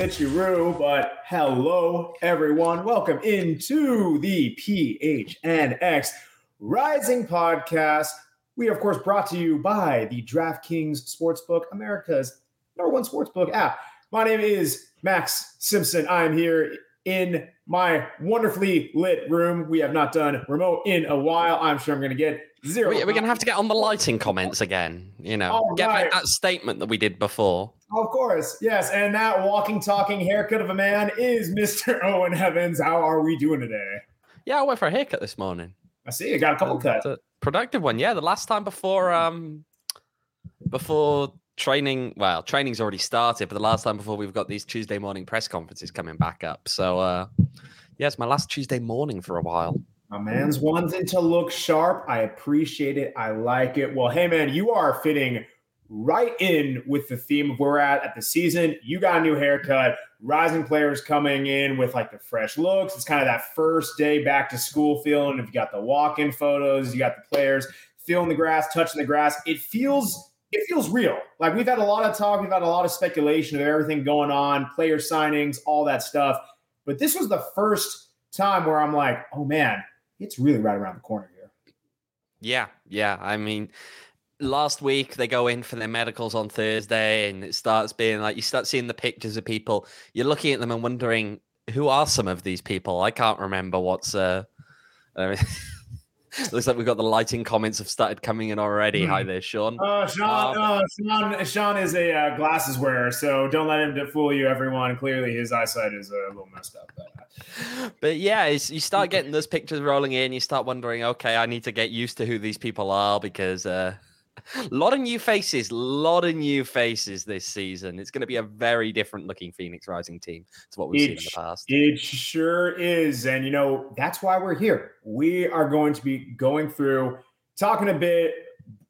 Little glitchy but hello, everyone. Welcome into the PHNX Rising Podcast. We are, of course, brought to you by the DraftKings Sportsbook, America's number one sportsbook app. My name is Max Simpson. I am here in my wonderfully lit room. We have not done remote in a while. I'm sure I'm going to get zero. We- We're going to have to get on the lighting comments again. You know, All get right. back that statement that we did before. Of course, yes. And that walking, talking haircut of a man is Mr. Owain Evans. How are we doing today? Yeah, I went for a haircut this morning. I see you got a couple cuts. A productive one. Yeah, the last time before um before training. Well, training's already started, but the last time before we've got these Tuesday morning press conferences coming back up. So uh yeah, it's my last Tuesday morning for a while. My man's wanting to look sharp. I appreciate it. I like it. Well, hey, man, you are fitting right in with the theme of where we're at at the season. You got a new haircut. Rising players coming in with like the fresh looks. It's kind of that first day back to school feeling. If you got the walk-in photos, you got the players feeling the grass, touching the grass. It feels it feels real. Like we've had a lot of talk, we've had a lot of speculation of everything going on, player signings, all that stuff. But this was the first time where I'm like, oh man, it's really right around the corner here. Yeah, yeah. I mean, last week they go in for their medicals on Thursday, and it starts being like you start seeing the pictures of people. You're looking at them and wondering who are some of these people. I can't remember what's. uh I mean, Looks like we've got the lighting comments have started coming in already. Hi there, Sean. Uh, Sean, uh, Sean, Sean is a uh, glasses wearer, so don't let him fool you, everyone. Clearly, his eyesight is a little messed up. But, uh, But yeah, it's, you start getting those pictures rolling in. You start wondering, okay, I need to get used to who these people are because uh, a lot of new faces, a lot of new faces this season. It's going to be a very different looking Phoenix Rising team to what we've seen in the past. It sure is. And, you know, that's why we're here. We are going to be going through, talking a bit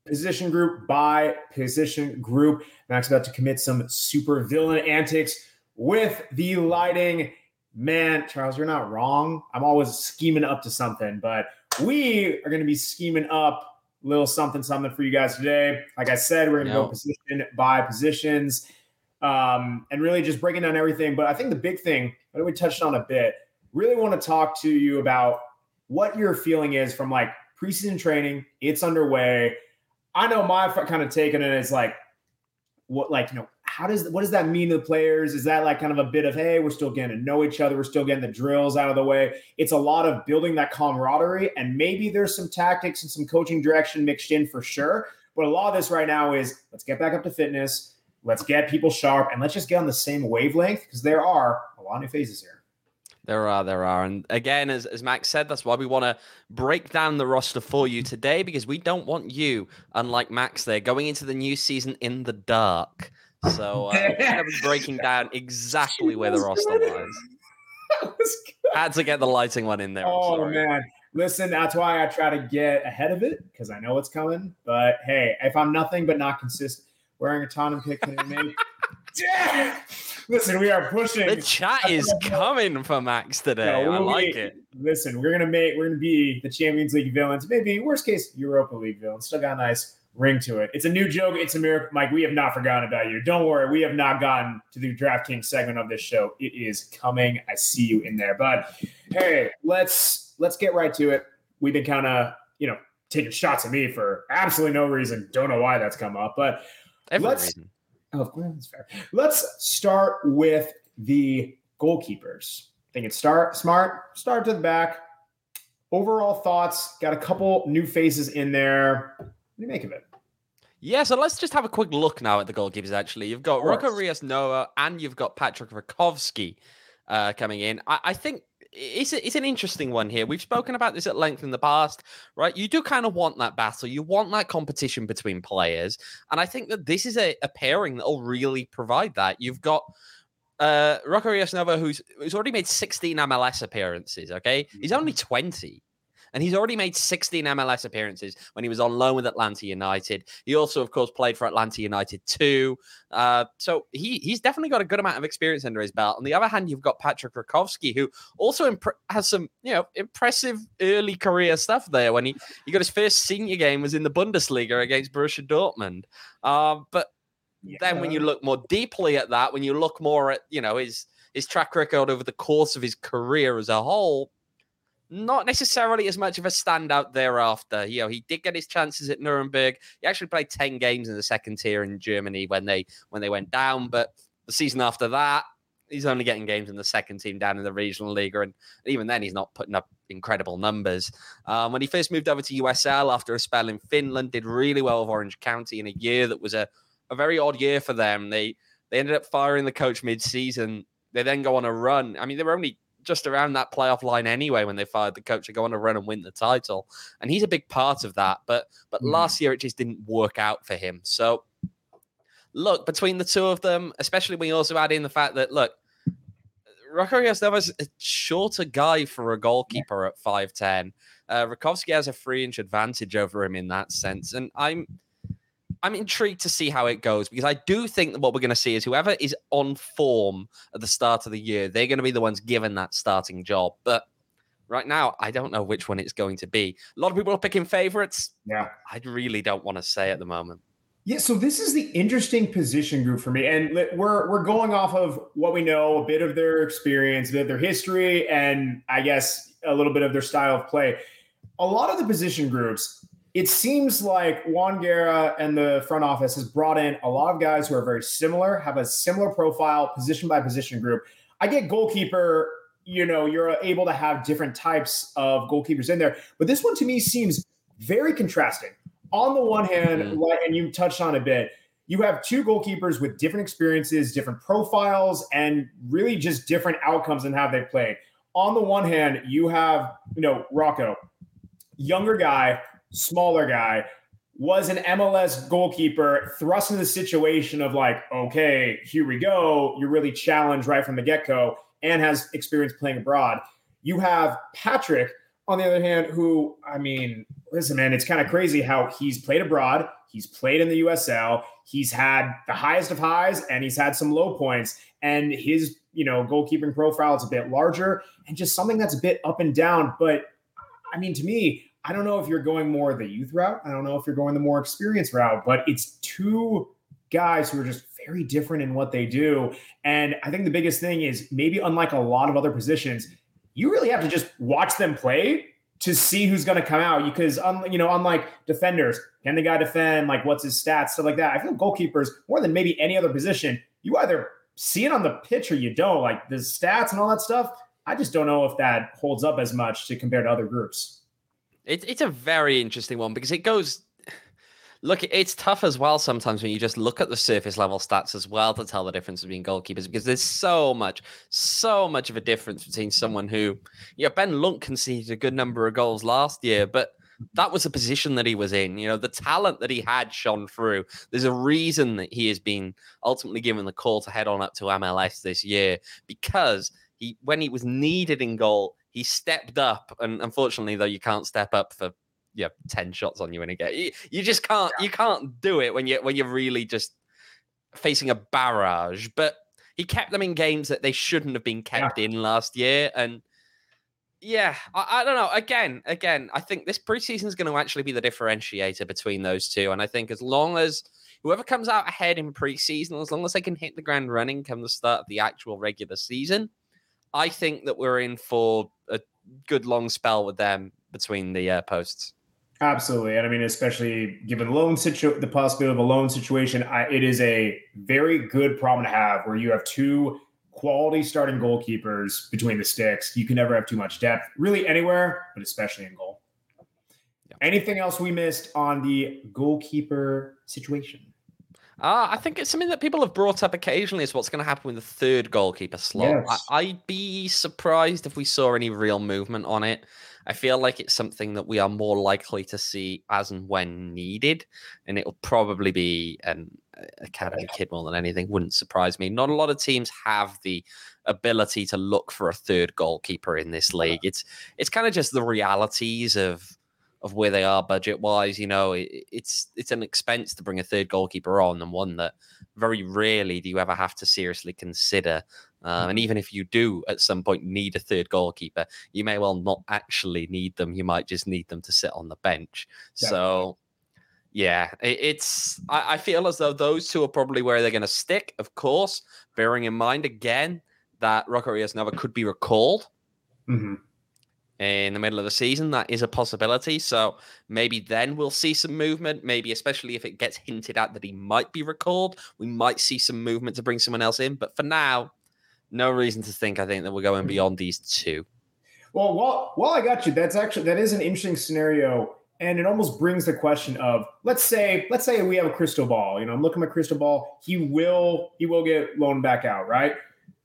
position group by position group. Max about to commit some super villain antics with the lighting. Man, Charles, you're not wrong. I'm always scheming up to something, but we are going to be scheming up little something, something for you guys today. Like I said, we're going to go position by positions um, and really just breaking down everything. But I think the big thing that we touched on a bit, really want to talk to you about what your feeling is from like preseason training. It's underway. I know my kind of take on it is like, what, like, you know, how does, what does that mean to the players? Is that like kind of a bit of, hey, we're still getting to know each other. We're still getting the drills out of the way. It's a lot of building that camaraderie. And maybe there's some tactics and some coaching direction mixed in for sure. But a lot of this right now is let's get back up to fitness. Let's get people sharp and let's just get on the same wavelength because there are a lot of new phases here. There are, there are. And again, as, as Max said, that's why we want to break down the roster for you today because we don't want you, unlike Max there, going into the new season in the dark. So uh, we're going to be breaking down exactly where the roster lies. Was. Had to get the lighting one in there. Oh man. Listen, that's why I try to get ahead of it because I know it's coming. But hey, if I'm nothing but not consistent, wearing a Tottenham pick can make. Yeah! Listen, we are pushing. The chat is coming for Max today. No, I like be- it. Listen, we're gonna make we're gonna be the Champions League villains, maybe worst case Europa League villains. Still got a nice ring to it. It's a new joke. It's a miracle, Mike. We have not forgotten about you. Don't worry, we have not gotten to the DraftKings segment of this show. It is coming. I see you in there. But hey, let's let's get right to it. We've been kind of you know taking shots at me for absolutely no reason. Don't know why that's come up, but Every let's- reason. Oh, that's fair. Let's start with the goalkeepers. Think it's start smart. Start to the back. Overall thoughts. Got a couple new faces in there. What do you make of it? Yeah, so let's just have a quick look now at the goalkeepers. Actually, you've got. Rocco Rios Novo and you've got Patrick Rakovsky uh, coming in. I, I think it's, a, it's an interesting one here. We've spoken about this at length in the past, right? You do kind of want that battle. You want that competition between players. And I think that this is a, a pairing that will really provide that. You've got uh, Rocco Novo, who's, who's already made 16 MLS appearances, okay? He's only mm-hmm. 20 and he's already made 16 MLS appearances when he was on loan with Atlanta United. He also, of course, played for Atlanta United too. Uh, so he he's definitely got a good amount of experience under his belt. On the other hand, you've got Patrick Rakovsky, who also imp- has some you know impressive early career stuff there. When he he got his first senior game was in the Bundesliga against Borussia Dortmund. Uh, but yeah. then when you look more deeply at that, when you look more at you know his his track record over the course of his career as a whole, not necessarily as much of a standout thereafter. You know, he did get his chances at Nuremberg. He actually played 10 games in the second tier in Germany when they when they went down, but the season after that, he's only getting games in the second team down in the regional league, and even then, he's not putting up incredible numbers. Um, when he first moved over to USL after a spell in Finland, did really well with Orange County in a year that was a, a very odd year for them. They they ended up firing the coach mid-season. They then go on a run. I mean, they were only just around that playoff line anyway when they fired the coach to go on a run and win the title. And he's a big part of that. But but mm. last year it just didn't work out for him. So look, between the two of them, especially when you also add in the fact that look, Rocco Rios-Novo's a shorter guy for a goalkeeper at 5'10. Uh, Rakovsky has a three inch advantage over him in that sense. And I'm I'm intrigued to see how it goes because I do think that what we're going to see is whoever is on form at the start of the year, they're going to be the ones given that starting job. But right now, I don't know which one it's going to be. A lot of people are picking favorites. Yeah. I really don't want to say at the moment. Yeah, so this is the interesting position group for me, and we're we're going off of what we know, a bit of their experience, a bit of their history, and I guess a little bit of their style of play. A lot of the position groups it seems like Juan Guerra and the front office has brought in a lot of guys who are very similar, have a similar profile, position by position group. I get goalkeeper, you know, you're able to have different types of goalkeepers in there, but this one to me seems very contrasting. On the one hand, mm-hmm. and you touched on a bit, you have two goalkeepers with different experiences, different profiles, and really just different outcomes in how they played. On the one hand, you have, you know, Rocco, younger guy smaller guy, was an MLS goalkeeper thrust into the situation of like, okay, here we go. You're really challenged right from the get go and has experience playing abroad. You have Patrick, on the other hand, who, I mean, listen, man, it's kind of crazy how he's played abroad. He's played in the USL. He's had the highest of highs and he's had some low points. And his, you know, goalkeeping profile is a bit larger and just something that's a bit up and down. But I mean, to me, I don't know if you're going more the youth route. I don't know if you're going the more experienced route, but it's two guys who are just very different in what they do. And I think the biggest thing is maybe unlike a lot of other positions, you really have to just watch them play to see who's going to come out. Because, um, you know, unlike defenders, can the guy defend? Like, what's his stats? Stuff like that. I feel goalkeepers more than maybe any other position. You either see it on the pitch or you don't. Like the stats and all that stuff. I just don't know if that holds up as much to compare to other groups. It, it's a very interesting one because it goes. Look, it's tough as well sometimes when you just look at the surface level stats as well to tell the difference between goalkeepers because there's so much, so much of a difference between someone who, yeah, Ben Lundt conceded a good number of goals last year, but that was the position that he was in. You know, the talent that he had shone through. There's a reason that he has been ultimately given the call to head on up to MLS this year because he, when he was needed in goal, he stepped up, and unfortunately, though, you can't step up for yeah ten shots on you in a game. You, you just can't you can't do it when you when you're really just facing a barrage. But he kept them in games that they shouldn't have been kept yeah. in last year, and yeah, I, I, don't know. Again, again, I think this preseason is going to actually be the differentiator between those two, and I think as long as whoever comes out ahead in preseason, as long as they can hit the ground running come the start of the actual regular season, I think that we're in for a good long spell with them between the uh, posts. Absolutely, and I mean, especially given the loan situ- the possibility of a loan situation, I, it is a very good problem to have where you have two quality starting goalkeepers between the sticks. You can never have too much depth, really anywhere, but especially in goal. Anything else we missed on the goalkeeper situation? Uh, I think it's something that people have brought up occasionally is what's going to happen with the third goalkeeper slot. Yes. I, I'd be surprised if we saw any real movement on it. I feel like it's something that we are more likely to see as and when needed, and it'll probably be an academy kid more than anything. Wouldn't surprise me. Not a lot of teams have the ability to look for a third goalkeeper in this league. It's it's kind of just the realities of of where they are budget wise. You know, it, it's it's an expense to bring a third goalkeeper on, and one that very rarely do you ever have to seriously consider. Um, and even if you do at some point need a third goalkeeper, you may well not actually need them. You might just need them to sit on the bench. So, yeah, it, it's. I, I feel as though those two are probably where they're going to stick. Of course, bearing in mind again that Rocco Novo could be recalled hmm in the middle of the season. That is a possibility. So maybe then we'll see some movement. Maybe, especially if it gets hinted at that he might be recalled, we might see some movement to bring someone else in. But for now, no reason to think I think that we're going mm-hmm. beyond these two. Well, while while I got you, that's actually that is an interesting scenario, and it almost brings the question of let's say let's say we have a crystal ball. You know, I'm looking at my crystal ball. He will he will get loaned back out, right?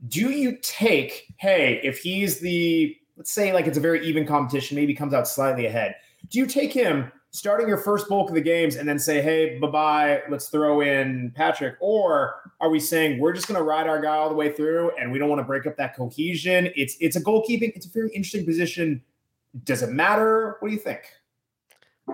Do you take hey if he's the let's say like it's a very even competition, maybe comes out slightly ahead. Do you take him starting your first bulk of the games and then say, hey, bye bye, let's throw in Patrick? Or are we saying we're just going to ride our guy all the way through and we don't want to break up that cohesion? It's it's a goalkeeping, it's a very interesting position. Does it matter? What do you think?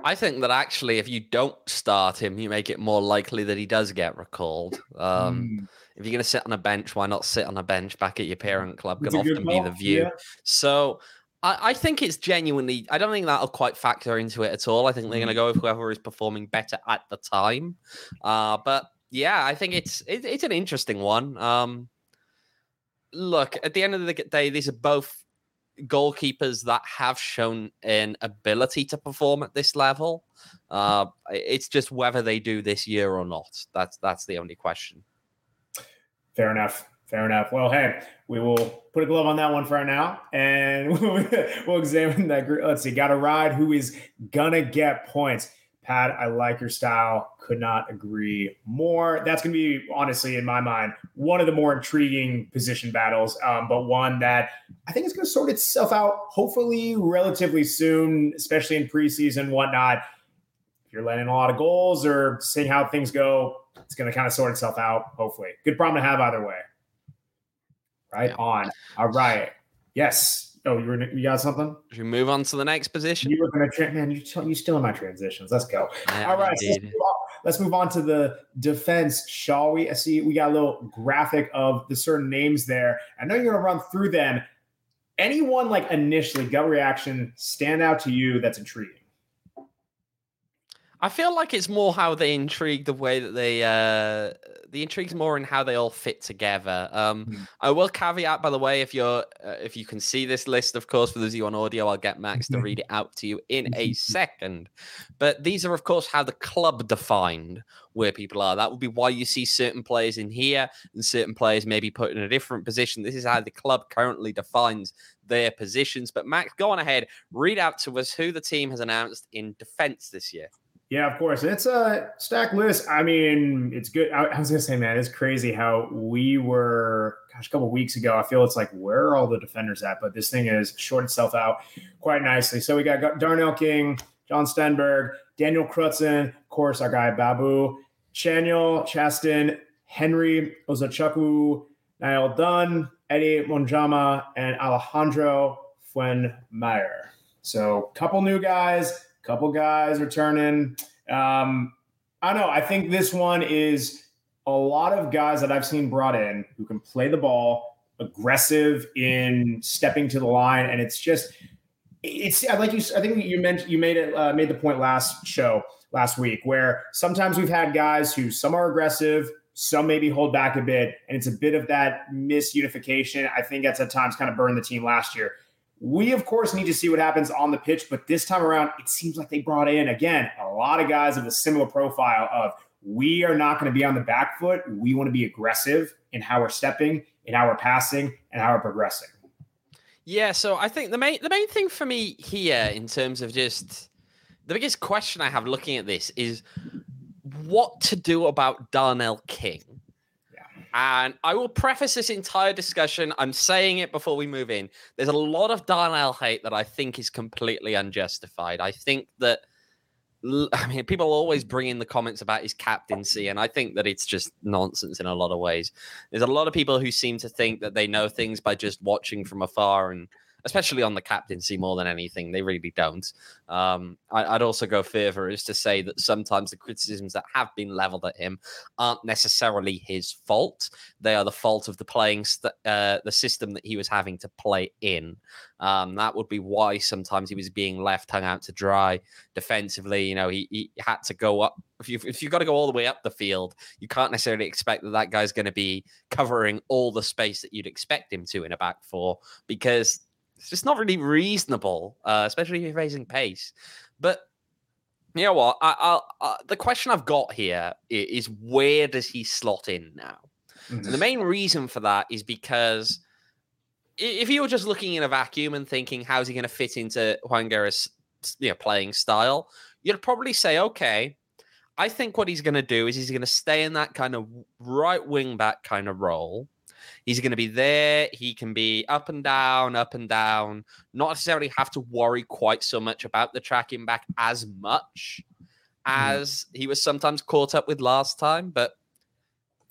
I think that actually, if you don't start him, you make it more likely that he does get recalled. Um, Mm, If you're going to sit on a bench, why not sit on a bench back at your parent club? Can often be the view. Yeah. So I, I think it's genuinely. I don't think that'll quite factor into it at all. I think they're going to go with whoever is performing better at the time. Uh, but yeah, I think it's it, it's an interesting one. Um, look, at the end of the day, these are both goalkeepers that have shown an ability to perform at this level. Uh, it's just whether they do this year or not. That's that's the only question. Fair enough. Fair enough. Well, hey, we will put a glove on that one for now, and we'll, examine that group. Let's see. Got a ride. Who is gonna get points? Pat, I like your style. Could not agree more. That's going to be, honestly, in my mind, one of the more intriguing position battles, um, but one that I think is going to sort itself out hopefully relatively soon, especially in preseason, whatnot. You're letting a lot of goals or seeing how things go, it's going to kind of sort itself out, hopefully. Good problem to have either way. Right Yeah. on. All right. Yes. Oh, you, were, you got something? Should we move on to the next position? You were going to, tra- man, you, you still in my transitions. Let's go. Yeah, All right, so let's, move on. let's move on to the defense, shall we? I see we got a little graphic of the certain names there. I know you're going to run through them. Anyone like initially gut reaction stand out to you that's intriguing? I feel like it's more how they intrigue the way that they uh the intrigue's more in how they all fit together. Um Mhm. I will caveat by the way if you're uh, if you can see this list of course for those of you on audio I'll get Max to read it out to you in a second. But these are of course how the club defined where people are. That would be why you see certain players in here and certain players maybe put in a different position. This is how the club currently defines their positions. But Max, go on ahead, read out to us who the team has announced in defense this year. Yeah, of course. It's a stack list. I mean, it's good. I, I was gonna say, man, it's crazy how we were, gosh, a couple weeks ago. I feel it's like where are all the defenders at? But this thing has shorted itself out quite nicely. So we got Darnell King, John Stenberg, Daniel Krutzen, of course, our guy Babu, Chaniel Chaston, Henry Uzochukwu, Niall Dunn, Eddie Munjoma, and Alejandro Fuenmayor. So, a couple new guys, couple guys returning. Um, I don't know. I think this one is a lot of guys that I've seen brought in who can play the ball, aggressive in stepping to the line, and it's just it's I like you. I think you mentioned you made it uh, made the point last show last week where sometimes we've had guys who some are aggressive, some maybe hold back a bit, and it's a bit of that misunification. I think that's at times kind of burned the team last year. We, of course, need to see what happens on the pitch, but this time around, it seems like they brought in, again, a lot of guys of a similar profile of we are not going to be on the back foot. We want to be aggressive in how we're stepping, in how we're passing, and how we're progressing. Yeah, so I think the main the main thing for me here in terms of just the biggest question I have looking at this is what to do about Darnell King. And I will preface this entire discussion. I'm saying it before we move in. There's a lot of Darnell hate that I think is completely unjustified. I think that I mean, people always bring in the comments about his captaincy, and I think that it's just nonsense in a lot of ways. There's a lot of people who seem to think that they know things by just watching from afar and especially on the captaincy more than anything. They really don't. Um, I, would also go further as to say that sometimes the criticisms that have been leveled at him aren't necessarily his fault. They are the fault of the playing, st- uh, the system that he was having to play in. Um, that would be why sometimes he was being left hung out to dry defensively. You know, he, he had to go up. If you if you've got to go all the way up the field, you can't necessarily expect that that guy's going to be covering all the space that you'd expect him to in a back four because it's just not really reasonable, uh, especially if you're raising pace. But you know what? I, I, I, the question I've got here is where does he slot in now? Mm-hmm. And the mm-hmm. main reason for that is because if you were just looking in a vacuum and thinking how's he going to fit into Juan Guerra's you know, playing style, you'd probably say, okay, I think what he's going to do is he's going to stay in that kind of right wing back kind of role. He's going to be there. He can be up and down, up and down, not necessarily have to worry quite so much about the tracking back as much mm-hmm. as he was sometimes caught up with last time. But,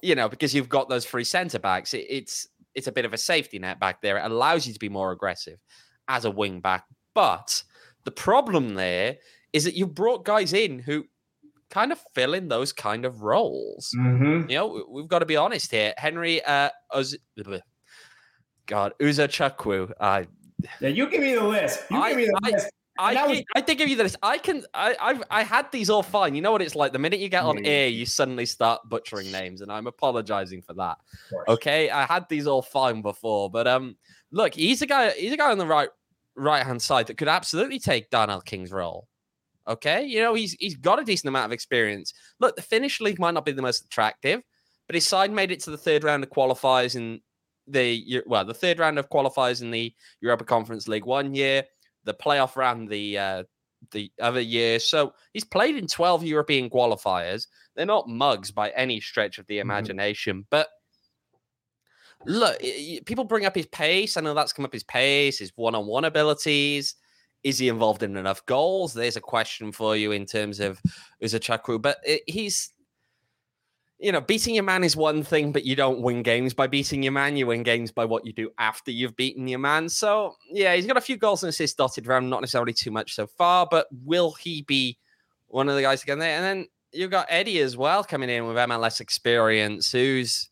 you know, because you've got those three centre backs, it, it's it's a bit of a safety net back there. It allows you to be more aggressive as a wing back. But the problem there is that you brought guys in who kind of fill in those kind of roles. Mm-hmm. You know, we've got to be honest here. Henry, uh, Uz- God, Uzochukwu. Uh, yeah, you give me the list. You I, give me the I, list. I, I, was... I did give you this. I can. I, I've. I had these all fine. You know what it's like. The minute you get on air, you suddenly start butchering names, and I'm apologizing for that. Okay, I had these all fine before, but um, look, he's a guy. He's a guy on the right right hand side that could absolutely take Darnell King's role. Okay, you know he's he's got a decent amount of experience. Look, the Finnish league might not be the most attractive, but his side made it to the third round of qualifiers in the well, the third round of qualifiers in the Europa Conference League one year, the playoff round the uh, the other year. So he's played in twelve European qualifiers. They're not mugs by any stretch of the mm-hmm. imagination, mm-hmm. but look, people bring up his pace. I know that's come up his pace, his one-on-one abilities. Is he involved in enough goals? There's a question for you in terms of Uzochukwu, but it, he's you know, beating your man is one thing, but you don't win games by beating your man. You win games by what you do after you've beaten your man. So, yeah, he's got a few goals and assists dotted around, not necessarily too much so far, but will he be one of the guys get there? And then you've got Eddie as well coming in with MLS experience, who's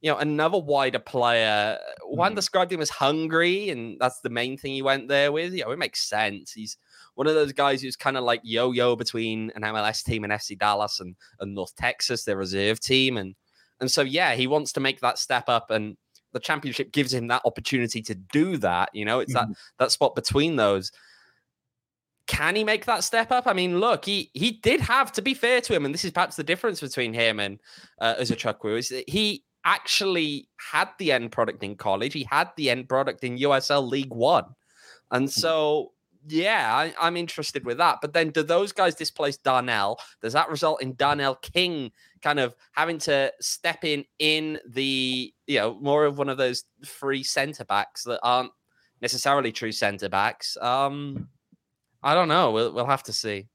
you know, another wider player. One mm. described him as hungry, and that's the main thing he went there with. You know, it makes sense. He's one of those guys who's kind of like yo-yo between an MLS team and FC Dallas and, and North Texas, their reserve team, and and so yeah, he wants to make that step up, and the championship gives him that opportunity to do that. You know, it's mm-hmm. that that spot between those. Can he make that step up? I mean, look, he he did have to be fair to him, and this is perhaps the difference between him and uh, Uzochukwu is that he actually had the end product in college. He had the end product in USL League One. And mm-hmm. so, yeah, I, am interested with that. But then do those guys displace Darnell? Does that result in Darnell King kind of having to step in in the, you know, more of one of those free centre backs that aren't necessarily true centre backs? Um, I don't know. We'll, we'll have to see.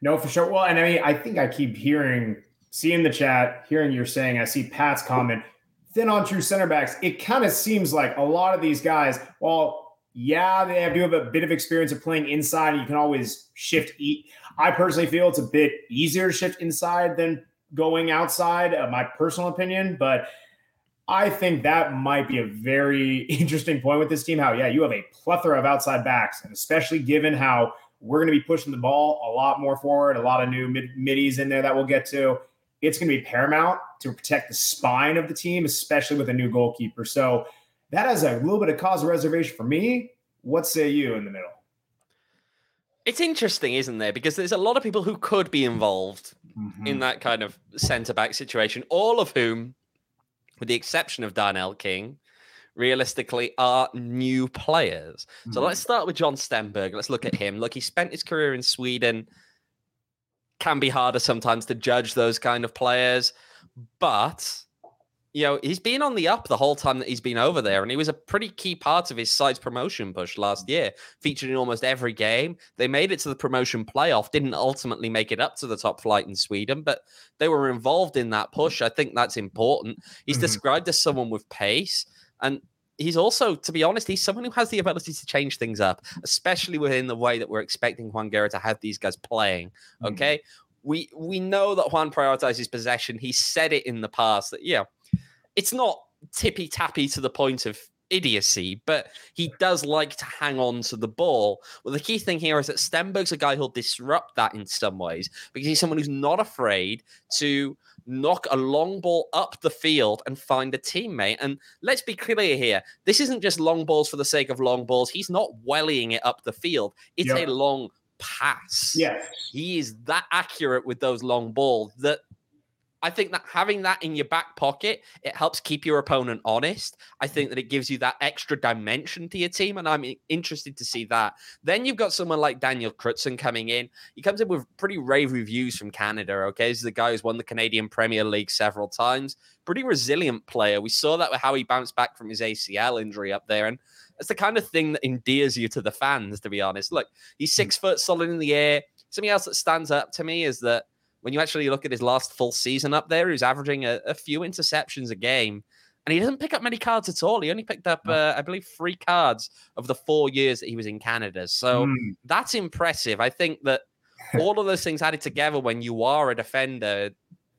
No, for sure. Well, and I mean, I think I keep hearing seeing the chat, hearing you're saying, I see Pat's comment, thin on true center backs. It kind of seems like a lot of these guys, well, yeah, they have, do have a bit of experience of playing inside, and you can always shift. Eat. I personally feel it's a bit easier to shift inside than going outside. Uh, my personal opinion, but I think that might be a very interesting point with this team. How yeah, you have a plethora of outside backs, and especially given how we're going to be pushing the ball a lot more forward, a lot of new mid- middies in there that we'll get to it's going to be paramount to protect the spine of the team, especially with a new goalkeeper. So that has a little bit of cause of reservation for me. What say you in the middle? It's interesting, isn't there? Because there's a lot of people who could be involved mm-hmm. in that kind of centre back situation, all of whom, with the exception of Darnell King, realistically are new players. Mm-hmm. So let's start with John Stenberg. Let's look at him. Look, he spent his career in Sweden can be harder sometimes to judge those kind of players. But you know, he's been on the up the whole time that he's been over there, and he was a pretty key part of his side's promotion push last year, featured in almost every game. They made it to the promotion playoff, didn't ultimately make it up to the top flight in Sweden, but they were involved in that push. I think that's important. He's mm-hmm. described as someone with pace, and he's also, to be honest, he's someone who has the ability to change things up, especially within the way that we're expecting Juan Guerra to have these guys playing. Mm-hmm. Okay. Mm-hmm. We we know that Juan prioritizes possession. He said it in the past that, yeah, it's not tippy tappy to the point of idiocy, but he does like to hang on to the ball. Well, the key thing here is that Stenberg's a guy who'll disrupt that in some ways because he's someone who's not afraid to knock a long ball up the field and find a teammate. And let's be clear here this isn't just long balls for the sake of long balls. He's not wellying it up the field, it's yep. a long pass. Yes. He is that accurate with those long balls that I think that having that in your back pocket, it helps keep your opponent honest. I think that it gives you that extra dimension to your team, and I'm interested to see that. Then you've got someone like Daniel Krutzen coming in. He comes in with pretty rave reviews from Canada. Okay, this is the guy who's won the Canadian Premier League several times. Pretty resilient player. We saw that with how he bounced back from his ACL injury up there, and it's the kind of thing that endears you to the fans. To be honest, look, he's hmm. six foot solid in the air. Something else that stands up to me is that when you actually look at his last full season up there, he's averaging a, a few interceptions a game. And he doesn't pick up many cards at all. He only picked up, uh, I believe, three cards of the four years that he was in Canada. So mm. that's impressive. I think that all of those things added together when you are a defender,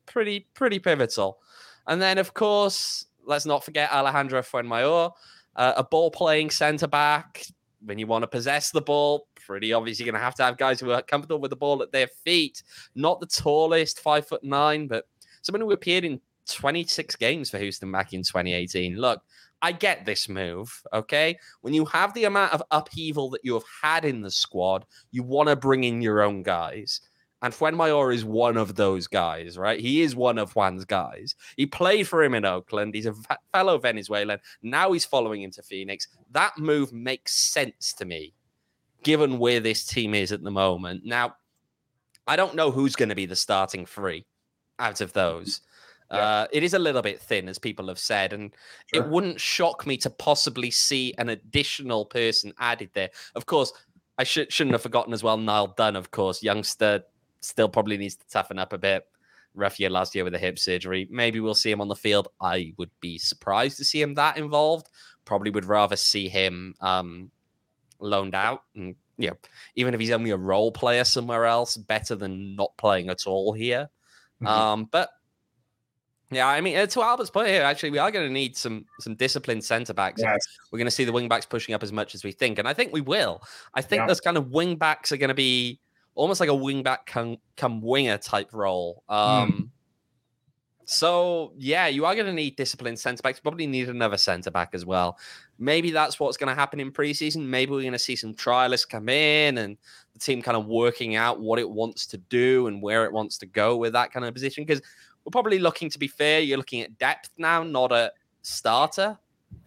pretty, pretty pivotal. And then, of course, let's not forget Alejandro Fuenmayor, uh, a ball playing centre back. When you want to possess the ball, pretty obvious you're going to have to have guys who are comfortable with the ball at their feet. Not the tallest, five foot nine, but someone who appeared in 26 games for Houston back in 2018. Look, I get this move, okay? When you have the amount of upheaval that you have had in the squad, you want to bring in your own guys. And Fuenmayor is one of those guys, right? He is one of Juan's guys. He played for him in Oakland. He's a fellow Venezuelan. Now he's following him to Phoenix. That move makes sense to me given where this team is at the moment. Now, I don't know who's going to be the starting three out of those. Yeah. Uh, it is a little bit thin, as people have said, and sure. it wouldn't shock me to possibly see an additional person added there. Of course, I should, shouldn't have forgotten as well. Niall Dunn, of course, youngster, still probably needs to toughen up a bit. Rough year last year with a hip surgery. Maybe we'll see him on the field. I would be surprised to see him that involved. Probably would rather see him um, loaned out and you know, even if he's only a role player somewhere else, better than not playing at all here. Mm-hmm. Um, but yeah, I mean, uh, to Albert's point here, actually, we are going to need some some disciplined centre backs. Yes. We're going to see the wing backs pushing up as much as we think, and I think we will. I think yeah. those kind of wing backs are going to be almost like a wing back come, come winger type role. Um, mm. So yeah, you are going to need disciplined centre backs. Probably need another centre back as well. Maybe that's what's going to happen in preseason. Maybe we're going to see some trialists come in and the team kind of working out what it wants to do and where it wants to go with that kind of position. Because we're probably looking to be fair. You're looking at depth now, not a starter.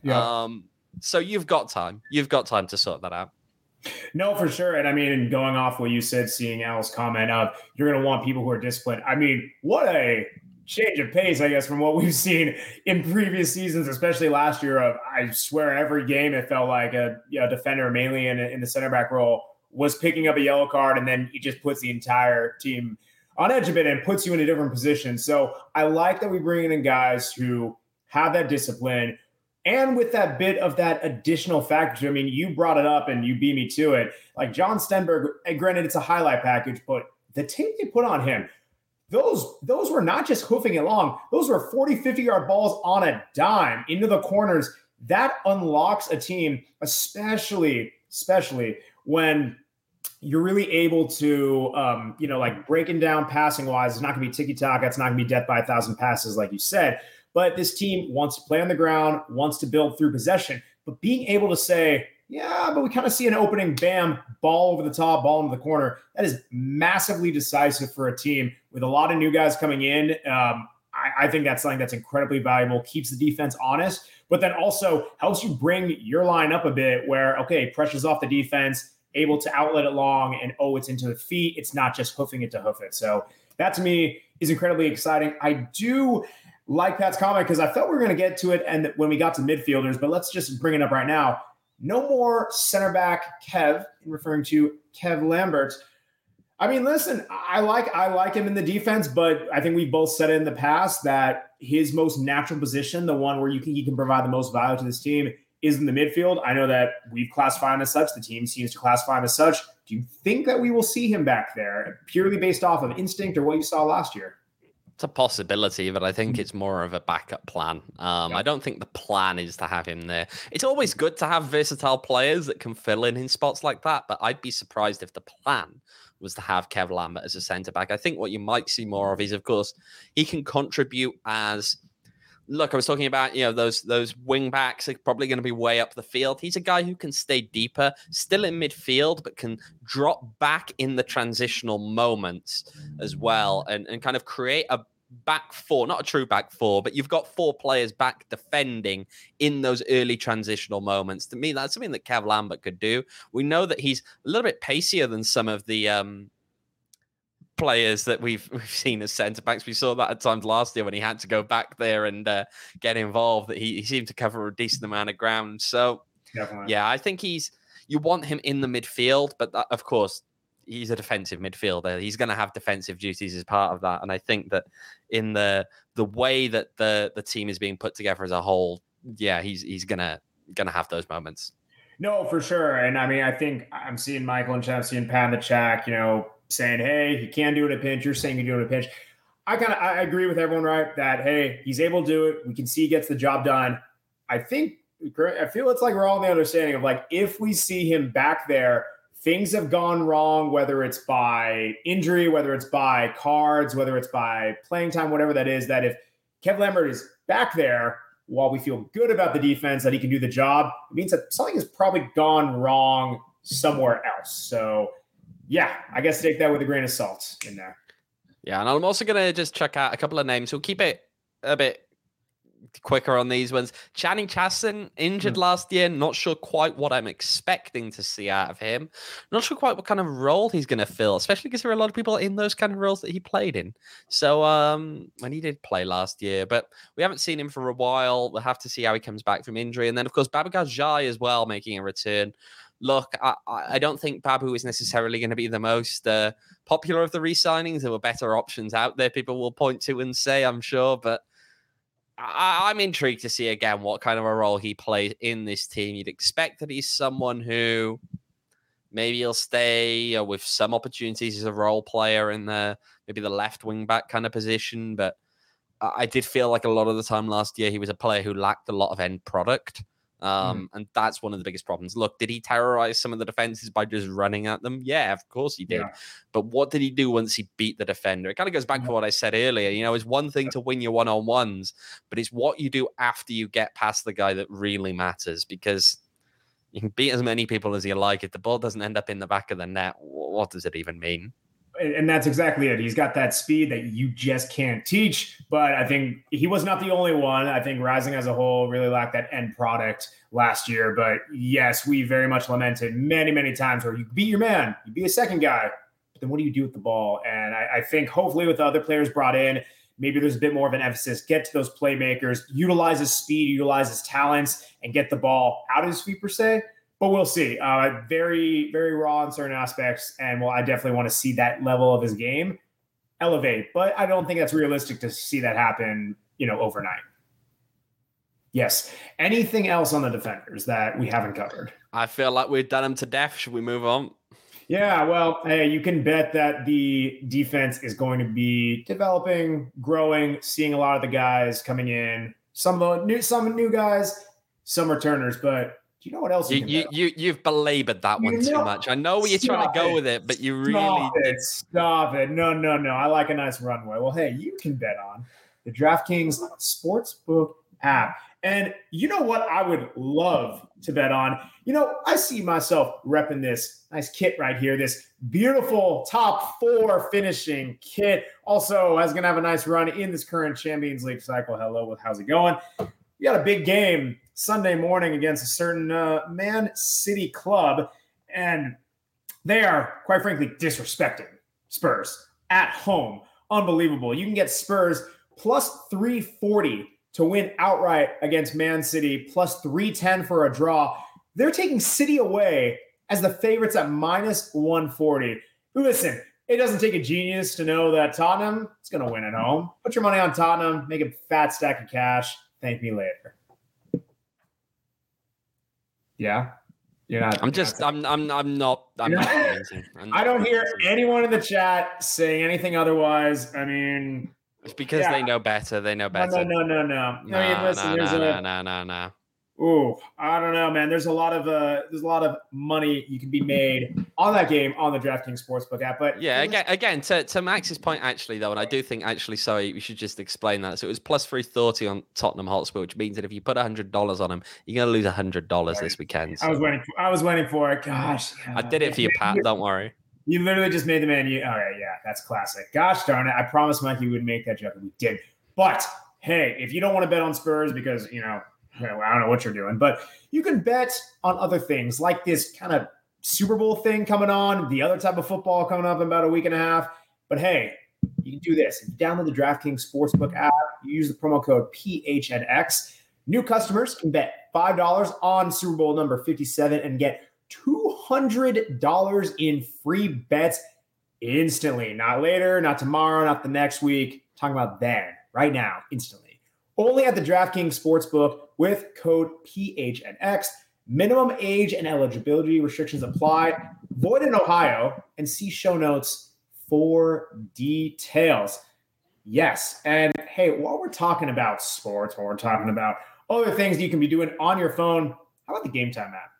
Yeah. Um, so you've got time. You've got time to sort that out. No, for sure. And I mean, going off what you said, seeing Al's comment of you're going to want people who are disciplined. I mean, what a change of pace, I guess, from what we've seen in previous seasons, especially last year. Of I swear, every game it felt like a you know, defender, mainly in, in the center back role, was picking up a yellow card, and then he just puts the entire team on edge a bit and puts you in a different position. So I like that we bring in guys who have that discipline. And with that bit of that additional factor, I mean, you brought it up and you beat me to it. Like John Stenberg, granted, it's a highlight package, but the tape they put on him, those those were not just hoofing it long. Those were 40 50 yard balls on a dime into the corners. That unlocks a team especially especially when you're really able to um, you know like breaking down passing wise it's not going to be tiki taka it's not going to be death by a thousand passes like you said but this team wants to play on the ground wants to build through possession but being able to say yeah, but we kind of see an opening, bam, ball over the top, ball into the corner. That is massively decisive for a team with a lot of new guys coming in. Um, I, I think that's something that's incredibly valuable, keeps the defense honest, but then also helps you bring your line up a bit where, okay, pressure's off the defense. able to outlet it long and oh, it's into the feet. It's not just hoofing it to hoof it. So that to me is incredibly exciting. I do like Pat's comment because I felt we were going to get to it and when we got to midfielders, but let's just bring it up right now. No more center back Kev, referring to Kev Lambert. I mean, listen, I like I like him in the defense, but I think we've both said in the past that his most natural position, the one where you can he can provide the most value to this team, is in the midfield. I know that we've classified him as such. The team seems to classify him as such. Do you think that we will see him back there purely based off of instinct or what you saw last year? It's a possibility, but I think mm. it's more of a backup plan. Um, yeah. I don't think the plan is to have him there. It's always good to have versatile players that can fill in in spots like that, but I'd be surprised if the plan was to have Kev Lambert as a centre back. I think what you might see more of is, of course, he can contribute as look, I was talking about you know those those wing backs are probably going to be way up the field. He's a guy who can stay deeper, still in midfield, but can drop back in the transitional moments as well, and and kind of create a back four, not a true back four, but you've got four players back defending in those early transitional moments. To me, that's something that Kev Lambert could do. We know that he's a little bit pacier than some of the um, players that we've we've seen as centre backs. We saw that at times last year when he had to go back there and uh, get involved. That he, he seemed to cover a decent amount of ground. So Definitely. yeah, I think he's you want him in the midfield, but that, of course he's a defensive midfielder. He's going to have defensive duties as part of that. And I think that in the the way that the the team is being put together as a whole, yeah, he's he's gonna gonna have those moments. No, for sure. And I mean, I think I'm seeing Michael and Chelsea and Pat in the chat, you know, saying, hey, he can do it in a pinch. You're saying can do it at pinch. I kind of I agree with everyone, right? That hey, he's able to do it. We can see he gets the job done. I think I feel it's like we're all in the understanding of like if we see him back there, things have gone wrong, whether it's by injury, whether it's by cards, whether it's by playing time, whatever that is. That if Kev Lambert is back there, while we feel good about the defense that he can do the job, it means that something has probably gone wrong somewhere else. So yeah, I guess take that with a grain of salt in there. Yeah, and I'm also gonna just check out a couple of names. We'll keep it a bit quicker on these ones. Channing Chasson injured mm. last year. Not sure quite what I'm expecting to see out of him. Not sure quite what kind of role he's going to fill, especially because there are a lot of people in those kind of roles that he played in. So um, when he did play last year, but we haven't seen him for a while. We'll have to see how he comes back from injury. And then of course Babacar Ndiaye as well making a return look, I, I don't think Babu is necessarily going to be the most uh, popular of the re-signings. There were better options out there. People will point to and say, I'm sure, but I, am intrigued to see again what kind of a role he plays in this team. You'd expect that he's someone who maybe he'll stay with some opportunities as a role player in the maybe the left wing back kind of position, but I did feel like a lot of the time last year he was a player who lacked a lot of end product. Mm. Um, mm. And that's one of the biggest problems. Look, did he terrorize some of the defenses by just running at them? Yeah, of course he did. Yeah. But what did he do once he beat the defender? It kind of goes back to what I said earlier. You know, it's one thing to win your one on ones, but it's what you do after you get past the guy that really matters because you can beat as many people as you like. If the ball doesn't end up in the back of the net, what does it even mean? And that's exactly it. He's got that speed that you just can't teach. But I think he was not the only one. I think Rising as a whole really lacked that end product last year. But yes, we very much lamented many, many times where you beat your man, you be a second guy, but then what do you do with the ball? And I, I think hopefully with the other players brought in, maybe there's a bit more of an emphasis. Get to those playmakers, utilize his speed, utilize his talents, and get the ball out of his feet per se but we'll see. Uh, very, very raw in certain aspects, and well, I definitely want to see that level of his game elevate. But I don't think that's realistic to see that happen, you know, overnight. Yes. Anything else on the defenders that we haven't covered? I feel like we've done them to death. Should we move on? Yeah, well, hey, you can bet that the defense is going to be developing, growing, seeing a lot of the guys coming in. Some of the new, some new guys, some returners, but do you know what else? You you, you, you have belabored that one you know, too much. I know where you're trying to go it. with it, but you stop really it. Stop it! No, no, no. I like a nice runway. Well, hey, you can bet on the DraftKings Sportsbook app. And you know what I would love to bet on? You know, I see myself repping this nice kit right here, this beautiful top four finishing kit. Also, I was going to have a nice run in this current Champions League cycle. Hello, how's it going? We got a big game Sunday morning against a certain uh, Man City club. And They are, quite frankly, disrespecting Spurs at home. Unbelievable. You can get Spurs plus 340 to win outright against Man City, plus 310 for a draw. They're taking City away as the favorites at minus 140. Listen, it doesn't take a genius to know that Tottenham is going to win at home. Put your money on Tottenham, make a fat stack of cash. Thank me later. Yeah. You're not. I'm just. I'm. I'm. I'm not. I'm not. I'm not I don't hear anyone in the chat saying anything otherwise. I mean, it's because yeah. they know better. They know better. No, no, no, no, no. No, I mean, listen, no, no, a, no, no, no. Ooh, I don't know, man. There's a lot of uh, there's a lot of money you can be made on that game on the DraftKings Sportsbook app. But yeah, again, again, to, to Max's point, actually though, and I do think actually, sorry, we should just explain that. So it was plus three thirty on Tottenham Hotspur, which means that if you put hundred dollars on them, you're gonna lose hundred dollars this weekend. So. I was waiting. For, I was waiting for it. Gosh, I did it for you, Pat. Don't worry. You literally just made the man. You, all right, yeah, that's classic. Gosh darn it! I promised Mike you would make that joke, and we did. But hey, if you don't want to bet on Spurs because you know I don't know what you're doing, but you can bet on other things like this kind of Super Bowl thing coming on, the other type of football coming up in about a week and a half. But hey, you can do this. If you download the DraftKings Sportsbook app, you use the promo code PHNX. New customers can bet $5 on Super Bowl number 57 and get $200 in free bets instantly. Not later, not tomorrow, not the next week. talking about then, right now, instantly. Only at the DraftKings Sportsbook with code PHNX. Minimum age and eligibility restrictions apply. Void in Ohio and see show notes for details. Yes. And hey, while we're talking about sports, while we're talking about other things you can be doing on your phone, how about the Game Time app?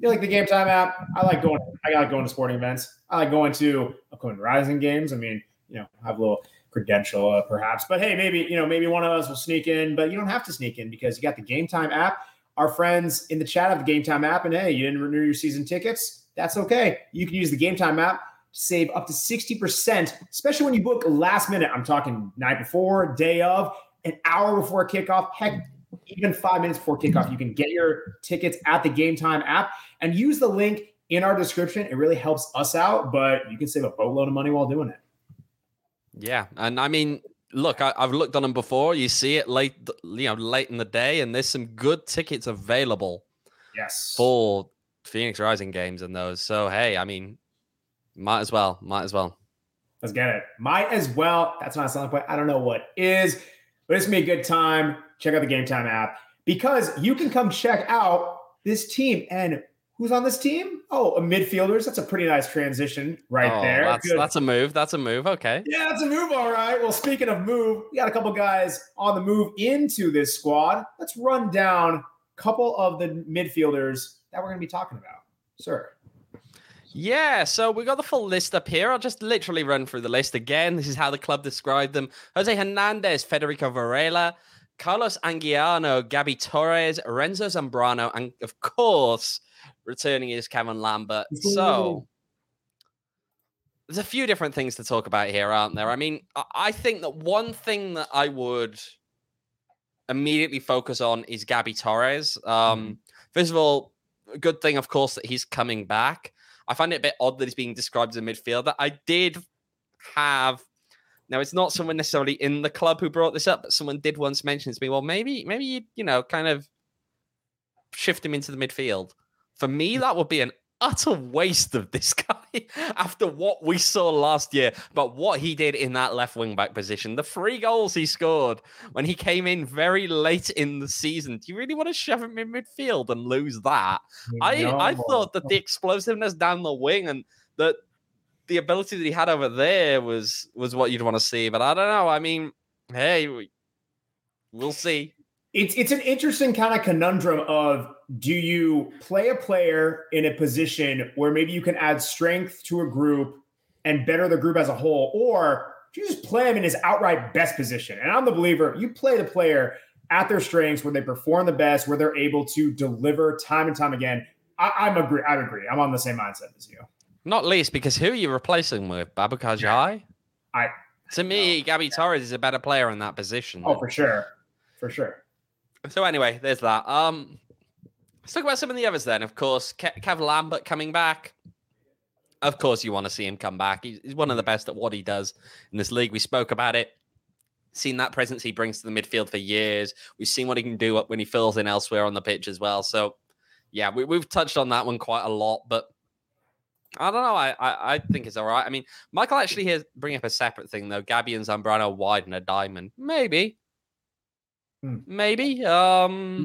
You like the Game Time app? I like going. I like going to sporting events. I like going to upcoming Rising games. I mean, you know, have a little credential uh, perhaps. But hey, maybe you know, maybe one of us will sneak in, but you don't have to sneak in because you got the Game Time app. Our friends in the chat have the Game Time app, and hey, you didn't renew your season tickets. That's okay. You can use the Game Time app to save up to sixty percent, especially when you book last minute. I'm talking night before, day of, an hour before kickoff. Heck, even five minutes before kickoff, you can get your tickets at the Game Time app and use the link in our description. It really helps us out, but you can save a boatload of money while doing it. Yeah, and I mean, look, I, have looked on them before. You see it late, you know, late in the day, and there's some good tickets available. Yes, for Phoenix Rising games and those. So hey, I mean, might as well, might as well. Let's get it. Might as well. That's not a selling point. I don't know what is, but it's gonna be a good time. Check out the Game Time app because you can come check out this team and Who's on this team? Oh, a midfielders. That's a pretty nice transition right oh, there. That's, that's a move. That's a move. Okay. Yeah, that's a move. All right. Well, speaking of move, we got a couple guys on the move into this squad. Let's run down a couple of the midfielders that we're going to be talking about, sir. Yeah, so we got the full list up here. I'll just literally run through the list again. This is how the club described them: Jose Hernandez, Federico Varela, Carlos Anguiano, Gabby Torres, Renzo Zambrano, and of course returning is Kevin Lambert. So there's a few different things to talk about here, aren't there? I mean, I think that one thing that I would immediately focus on is Gabby Torres. Um, mm. First of all, a good thing, of course, that he's coming back. I find it a bit odd that he's being described as a midfielder. I did have now it's not someone necessarily in the club who brought this up, but someone did once mention to me, well, maybe, maybe you, you know, kind of shift him into the midfield. For me, mm. that would be an utter waste of this guy after what we saw last year, but what he did in that left wing back position, the three goals he scored when he came in very late in the season. Do you really want to shove him in midfield and lose that? No. I I thought that the explosiveness down the wing and that the ability that he had over there was was what you'd want to see, but I don't know. I mean, hey, we'll see it's it's an interesting kind of conundrum of do you play a player in a position where maybe you can add strength to a group and better the group as a whole, or do you just play him in his outright best position? And I'm the believer you play the player at their strengths where they perform the best, where they're able to deliver time and time again. I, am agree. I agree. I'm on the same mindset as you. Not least because who are you replacing with? Babacar Jai? I to me, no. Gabby Torres is a better player in that position. Oh, for sure, for sure. So anyway, there's that. Um, let's talk about some of the others then. Of course, Kev Lambert coming back. of course, you want to see him come back. He's, one of the best at what he does in this league. We spoke about it. Seen that presence he brings to the midfield for years. We've seen what he can do when he fills in elsewhere on the pitch as well. So, yeah, we, have touched on that one quite a lot, but I don't know. I, I, I think it's all right. I mean, Michael actually here bring up a separate thing though. Gabby and Zambrano wide and a diamond. Maybe, hmm. maybe. Um, hmm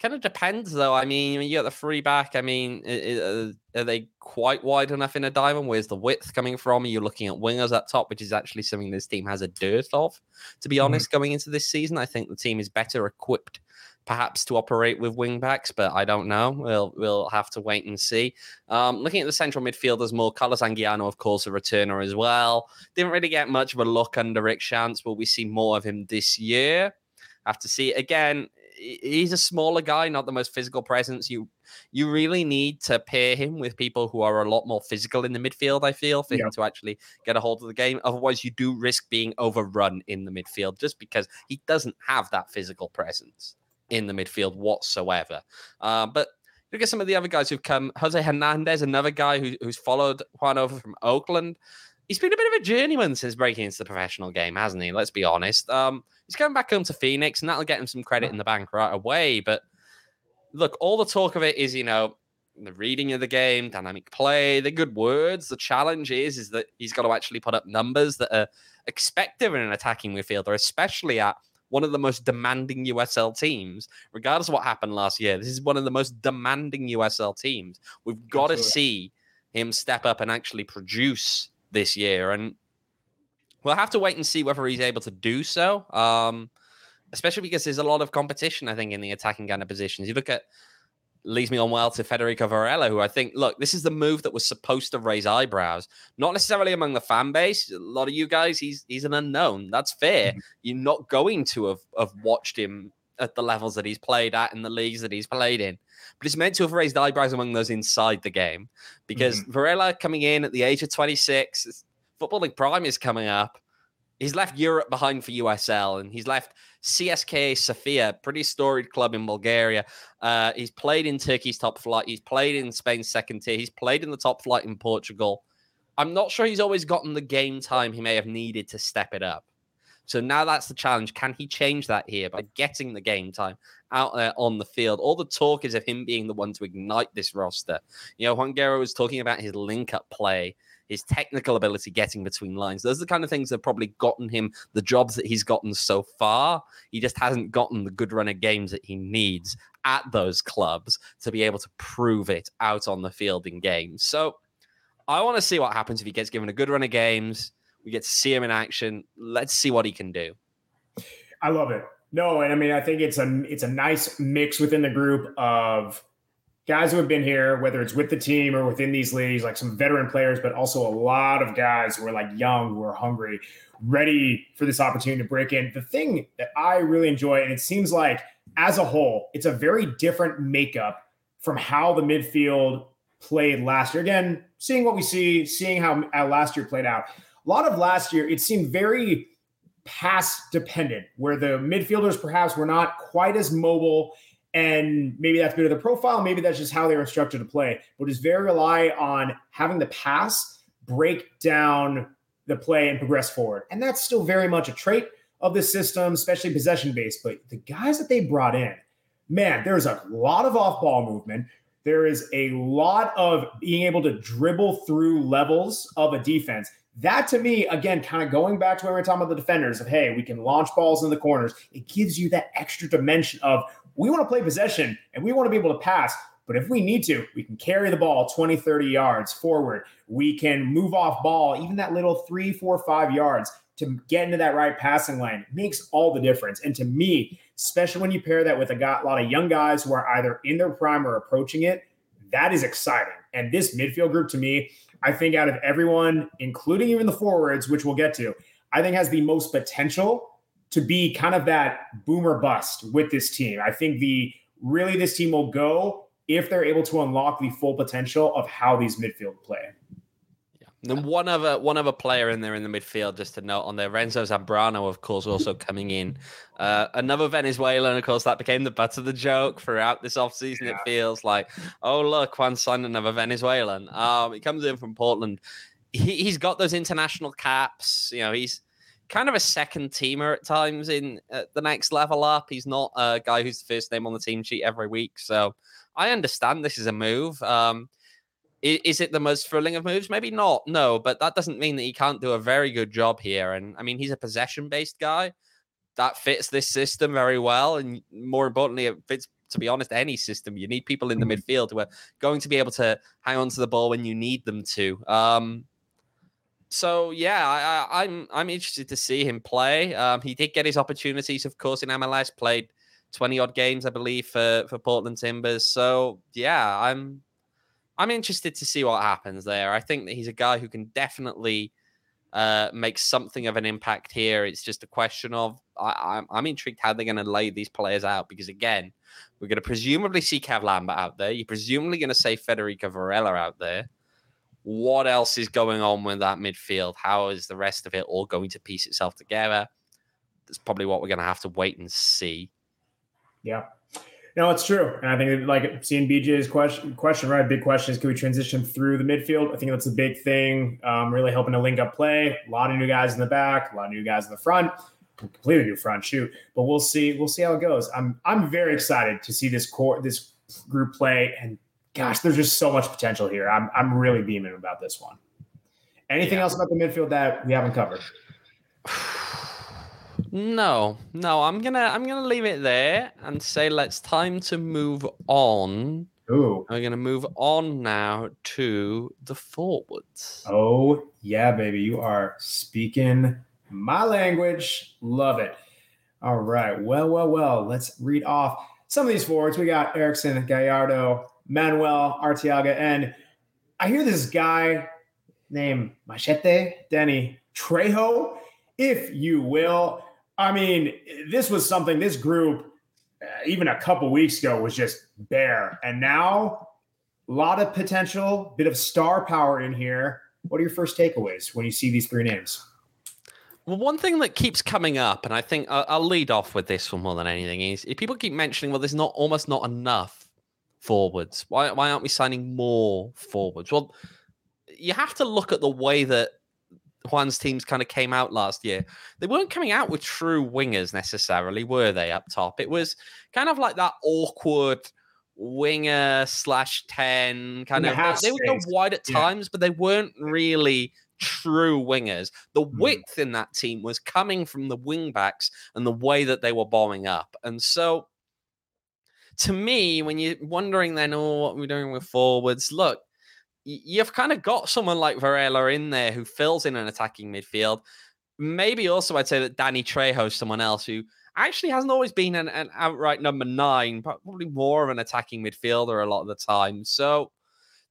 kind of depends though. I mean, you got the free back. I mean, are they quite wide enough in a diamond? Where's the width coming from? Are you looking at wingers at top, which is actually something this team has a dearth of? To be mm-hmm. honest, going into this season, I think the team is better equipped, perhaps, to operate with wing backs, but I don't know. We'll we'll have to wait and see. Um, looking at the central midfielders more, Carlos Anguiano, of course, a returner as well. Didn't really get much of a look under Rick Schantz. Will we see more of him this year? Have to see again he's a smaller guy, not the most physical presence. You you really need to pair him with people who are a lot more physical in the midfield. I feel for yeah. him to actually get a hold of the game. Otherwise, you do risk being overrun in the midfield just because he doesn't have that physical presence in the midfield whatsoever. Uh, but look at some of the other guys who've come. Jose Hernandez, another guy who, who's followed Juan over from Oakland he's been a bit of a journeyman since breaking into the professional game, hasn't he? Let's be honest. Um, he's going back home to Phoenix, and that'll get him some credit in the bank right away. But look, all the talk of it is, you know, the reading of the game, dynamic play, the good words. The challenge is, is that he's got to actually put up numbers that are expected in an attacking midfielder, especially at one of the most demanding USL teams, regardless of what happened last year. This is one of the most demanding USL teams. We've got Absolutely. to see him step up and actually produce this year. And we'll have to wait and see whether he's able to do so. Um, especially because there's a lot of competition, I think, in the attacking kind of positions. You look at leads me on well to Federico Varela, who I think, look, this is the move that was supposed to raise eyebrows, not necessarily among the fan base. A lot of you guys, he's he's an unknown. That's fair. Mm-hmm. You're not going to have, have watched him at the levels that he's played at in the leagues that he's played in. But it's meant to have raised eyebrows among those inside the game because mm-hmm. Varela coming in at the age of 26, footballing Prime is coming up. He's left Europe behind for USL and he's left CSKA Sofia, pretty storied club in Bulgaria. Uh, he's played in Turkey's top flight. He's played in Spain's second tier. He's played in the top flight in Portugal. I'm not sure he's always gotten the game time he may have needed to step it up. So now that's the challenge. Can he change that here by getting the game time out there on the field? All the talk is of him being the one to ignite this roster. You know, Juan Guerrero was talking about his link up play, his technical ability getting between lines. Those are the kind of things that have probably gotten him the jobs that he's gotten so far. He just hasn't gotten the good run of games that he needs at those clubs to be able to prove it out on the field in games. So I want to see what happens if he gets given a good run of games we get to see him in action. Let's see what he can do. I love it. No, and I mean, I think it's a it's a nice mix within the group of guys who have been here, whether it's with the team or within these leagues, like some veteran players, but also a lot of guys who are like young, who are hungry, ready for this opportunity to break in. The thing that I really enjoy, and it seems like as a whole, it's a very different makeup from how the midfield played last year. Again, seeing what we see, seeing how, how last year played out a lot of last year, it seemed very pass dependent, where the midfielders perhaps were not quite as mobile. And maybe that's bit of the profile. Maybe that's just how they were instructed to play. But it's very rely on having the pass break down the play and progress forward. And that's still very much a trait of the system, especially possession based. But the guys that they brought in, man, there's a lot of off ball movement. There is a lot of being able to dribble through levels of a defense that to me, again, kind of going back to where we are talking about the defenders of, hey, we can launch balls in the corners. It gives you that extra dimension of we want to play possession and we want to be able to pass. But if we need to, we can carry the ball 20, 30 yards forward. We can move off ball, even that little three, four, five yards to get into that right passing lane makes all the difference. And to me, especially when you pair that with a, got, a lot of young guys who are either in their prime or approaching it, that is exciting. And this midfield group to me, I think out of everyone, including even the forwards, which we'll get to, I think has the most potential to be kind of that boomer bust with this team. I think the really this team will go if they're able to unlock the full potential of how these midfield play. Yeah, then one other one other player in there in the midfield, just to note on there, Renzo Zambrano, of course, also coming in. Uh, another Venezuelan, of course, that became the butt of the joke throughout this offseason. Yeah. It feels like, oh look, Juan signed another Venezuelan. Um, he comes in from Portland. He, he's got those international caps. You know, he's kind of a second teamer at times in the next level up. He's not a guy who's the first name on the team sheet every week. So I understand this is a move. Um, is, is, it the most thrilling of moves? Maybe not. No, but that doesn't mean that he can't do a very good job here. And I mean, he's a possession based guy that fits this system very well. And more importantly, it fits, to be honest, any system. You need people in the mm-hmm. midfield who are going to be able to hang on to the ball when you need them to. Um, so yeah, I, am I'm, I'm interested to see him play. Um, he did get his opportunities, of course, in MLS. Played twenty odd games, I believe, for for Portland Timbers. So yeah, I'm I'm interested to see what happens there. I think that he's a guy who can definitely uh, make something of an impact here. It's just a question of I, am I'm, I'm intrigued how they're going to lay these players out because again, we're going to presumably see Kev Lambert out there. You're presumably going to say Federico Varela out there what else is going on with that midfield? How is the rest of it all going to piece itself together? That's probably what we're going to have to wait and see. Yeah. No, it's true. And I think, like seeing BJ's question, question right? Big question is can we transition through the midfield? I think that's a big thing. Um, really helping to link up play. A lot of new guys in the back, a lot of new guys in the front. Completely new front shoot, but we'll see. We'll see how it goes. I'm I'm very excited to see this core, this group play, and gosh, there's just so much potential here. I'm I'm really beaming about this one. Anything yeah. else about the midfield that we haven't covered? No, no, I'm gonna I'm gonna leave it there and say let's time to move on. Ooh. We're gonna move on now to the forwards. Oh yeah, baby, you are speaking my language. Love it. All right. Well, well, well. Let's read off some of these forwards. We got Erickson, Gallardo, Manuel Arteaga. And I hear this guy named Machete Danny Trejo, if you will. I mean, this was something this group, uh, even a couple weeks ago, was just bare. And now, a lot of potential, bit of star power in here. What are your first takeaways when you see these three names? Well, one thing that keeps coming up, and I think I'll lead off with this one more than anything, is people keep mentioning, well, there's not almost not enough forwards? Why why aren't we signing more forwards? Well, you have to look at the way that Juan's teams kind of came out last year. They weren't coming out with true wingers necessarily, were they? Up top, it was kind of like that awkward winger slash ten kind of. They, they would go wide at times, yeah. but they weren't really true wingers. The mm. width in that team was coming from the wing backs and the way that they were bombing up, and so to me, when you're wondering then, oh, what we're we doing with forwards, look, you've kind of got someone like Varela in there who fills in an attacking midfield. Maybe also I'd say that Danny Trejo is someone else who actually hasn't always been an, an outright number nine, probably more of an attacking midfielder a lot of the time. So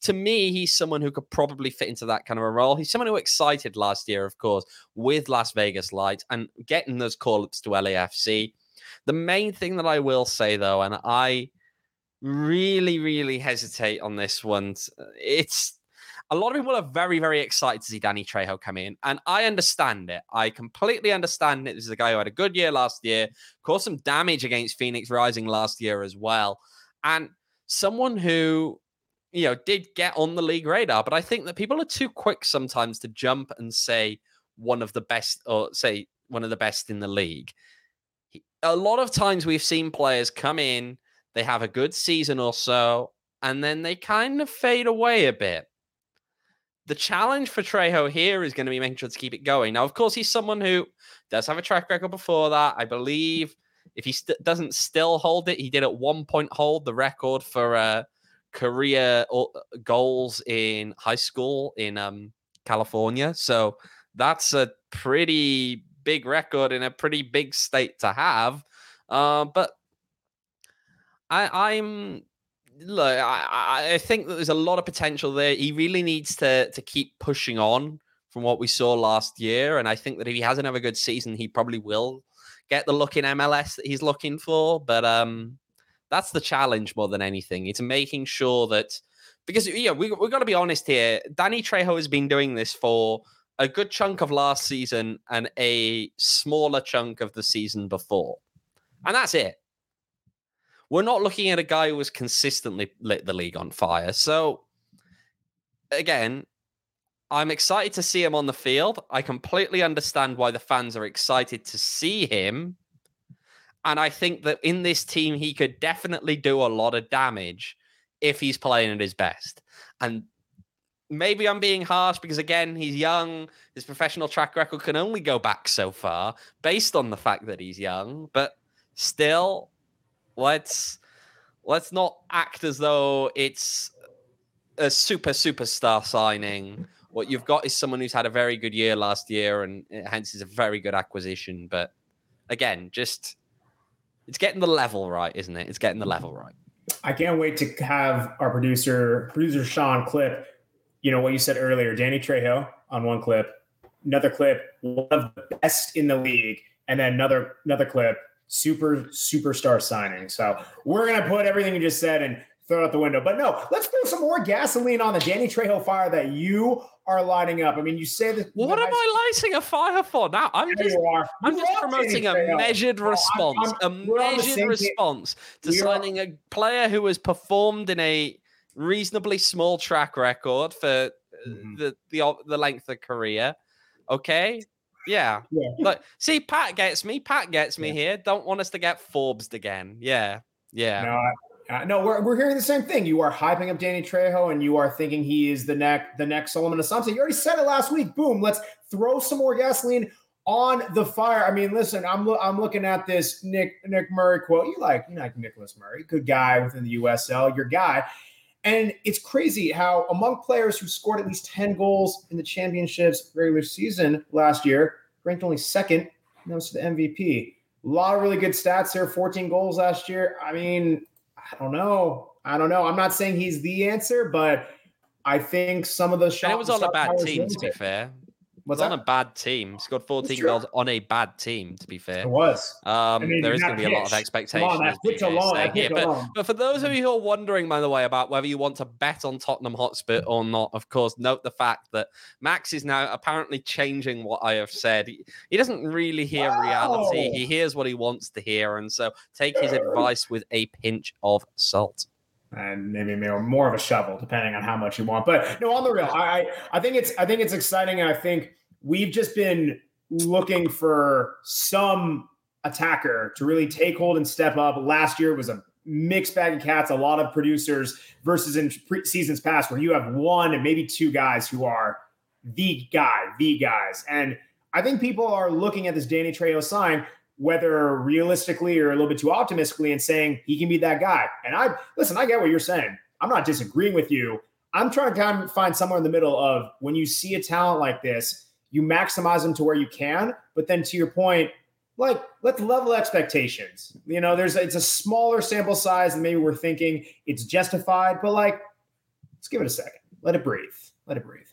to me, he's someone who could probably fit into that kind of a role. He's someone who excited last year, of course, with Las Vegas Light and getting those call ups to LAFC. The main thing that I will say though, and I really, really hesitate on this one, it's a lot of people are very, very excited to see Danny Trejo come in. And I understand it. I completely understand it. This is a guy who had a good year last year, caused some damage against Phoenix Rising last year as well. And someone who, you know, did get on the league radar. But I think that people are too quick sometimes to jump and say one of the best, or say one of the best in the league a lot of times we've seen players come in, they have a good season or so, and then they kind of fade away a bit. The challenge for Trejo here is going to be making sure to keep it going. Now, of course, he's someone who does have a track record before that. I believe if he st- doesn't still hold it, he did at one point hold the record for uh, career uh, goals in high school in um, California. So that's a pretty big record in a pretty big state to have. Uh, but I, I'm look, I, I think that there's a lot of potential there. He really needs to to keep pushing on from what we saw last year, and I think that if he has another good season, he probably will get the look in MLS that he's looking for. But um, that's the challenge more than anything. It's making sure that because yeah, we we got to be honest here. Danny Trejo has been doing this for a good chunk of last season and a smaller chunk of the season before, and that's it. We're not looking at a guy who has consistently lit the league on fire. So again, I'm excited to see him on the field. I completely understand why the fans are excited to see him. And I think that in this team, he could definitely do a lot of damage if he's playing at his best. And maybe I'm being harsh because, again, he's young. His professional track record can only go back so far based on the fact that he's young. But still, let's let's not act as though it's a super superstar signing what you've got is someone who's had a very good year last year, and uh, hence is a very good acquisition. But again, just it's getting the level right, isn't it? It's getting the level right. I can't wait to have our producer, producer Sean, clip. You know what you said earlier, Danny Trejo on one clip, another clip, one of the best in the league, and then another another clip, super superstar signing. So we're gonna put everything you just said and throw it out the window. But no, let's throw some more gasoline on the Danny Trejo fire that you are lighting up. I mean, you say that. What am I lighting a fire for now? I'm just, I'm just promoting a measured response, I'm, I'm, a measured response to we signing are, a player who has performed in a reasonably small track record for mm-hmm. the, the the length of career. Okay. Yeah. yeah. Look, see, Pat gets me. Pat gets me yeah. here. Don't want us to get Forbes again. Yeah. Yeah. No, uh, no, we're, we're hearing the same thing. You are hyping up Danny Trejo, and you are thinking he is the next the next Solomon Asante. You already said it last week. Boom. Let's throw some more gasoline on the fire. I mean, listen, I'm lo- I'm looking at this Nick Nick Murray quote. You like you like Nicholas Murray, good guy within the USL, your guy. And it's crazy how among players who scored at least 10 goals in the championships regular season last year, ranked only second, and that was the MVP. A lot of really good stats here, 14 goals last year. I mean, I don't know. I don't know. I'm not saying he's the answer, but I think some of the shots. it was on a bad team, to be fair. Was on a bad team. Scored 14 goals on a bad team, to be fair. It was. Um, I mean, there is going to be a lot of expectations. On, alone, here. But, but, for those of you who are wondering, by the way, about whether you want to bet on Tottenham Hotspur or not, of course, note the fact that Max is now apparently changing what I have said. He, he doesn't really hear wow. reality, he hears what he wants to hear. And so take his advice with a pinch of salt and maybe maybe more of a shovel, depending on how much you want. But no, on the real, I I think it's I think it's exciting, and I think we've just been looking for some attacker to really take hold and step up. Last year was a mixed bag of cats, a lot of producers versus in pre- seasons past where you have one and maybe two guys who are the guy, the guys. And I think people are looking at this Danny Trejo sign, whether realistically or a little bit too optimistically, and saying he can be that guy. And I listen, I get what you're saying. I'm not disagreeing with you. I'm trying to kind of find somewhere in the middle of when you see a talent like this you maximize them to where you can. But then to your point, like let's level expectations. You know, there's it's a smaller sample size and maybe we're thinking it's justified, but like let's give it a second. Let it breathe. Let it breathe.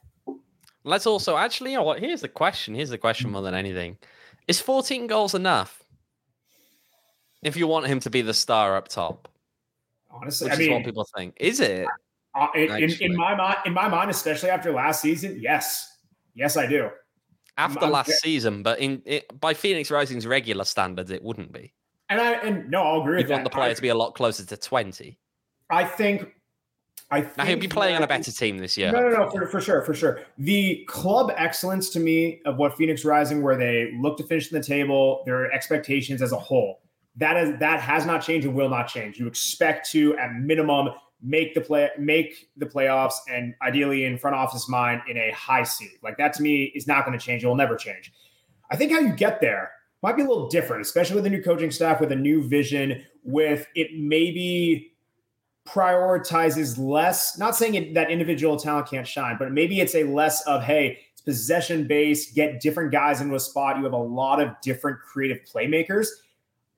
Let's also actually, you know what? Here's the question. Here's the question mm. more than anything. Is 14 goals enough? If you want him to be the star up top. Honestly, which I is mean, what people think. Is it? Uh, in, in, in my mind, in my mind, especially after last season, yes. Yes, I do after I'm, last I'm, season, but in it, by Phoenix Rising's regular standards, it wouldn't be. And I and no, I'll agree. You'd want the player I, to be a lot closer to twenty. I think. I think he'll be playing on a better team this year. No, no, no, for, for sure, for sure. The club excellence to me of what Phoenix Rising, where they look to finish in the table, their expectations as a whole, that is that has not changed and will not change. You expect to, at minimum, make the play make the playoffs and ideally in front office mind in a high seed. Like that to me is not going to change. It will never change. I think how you get there might be a little different, especially with a new coaching staff, with a new vision, with it maybe prioritizes less, not saying it, that individual talent can't shine, but maybe it's a less of, hey, it's possession based, get different guys into a spot. You have a lot of different creative playmakers.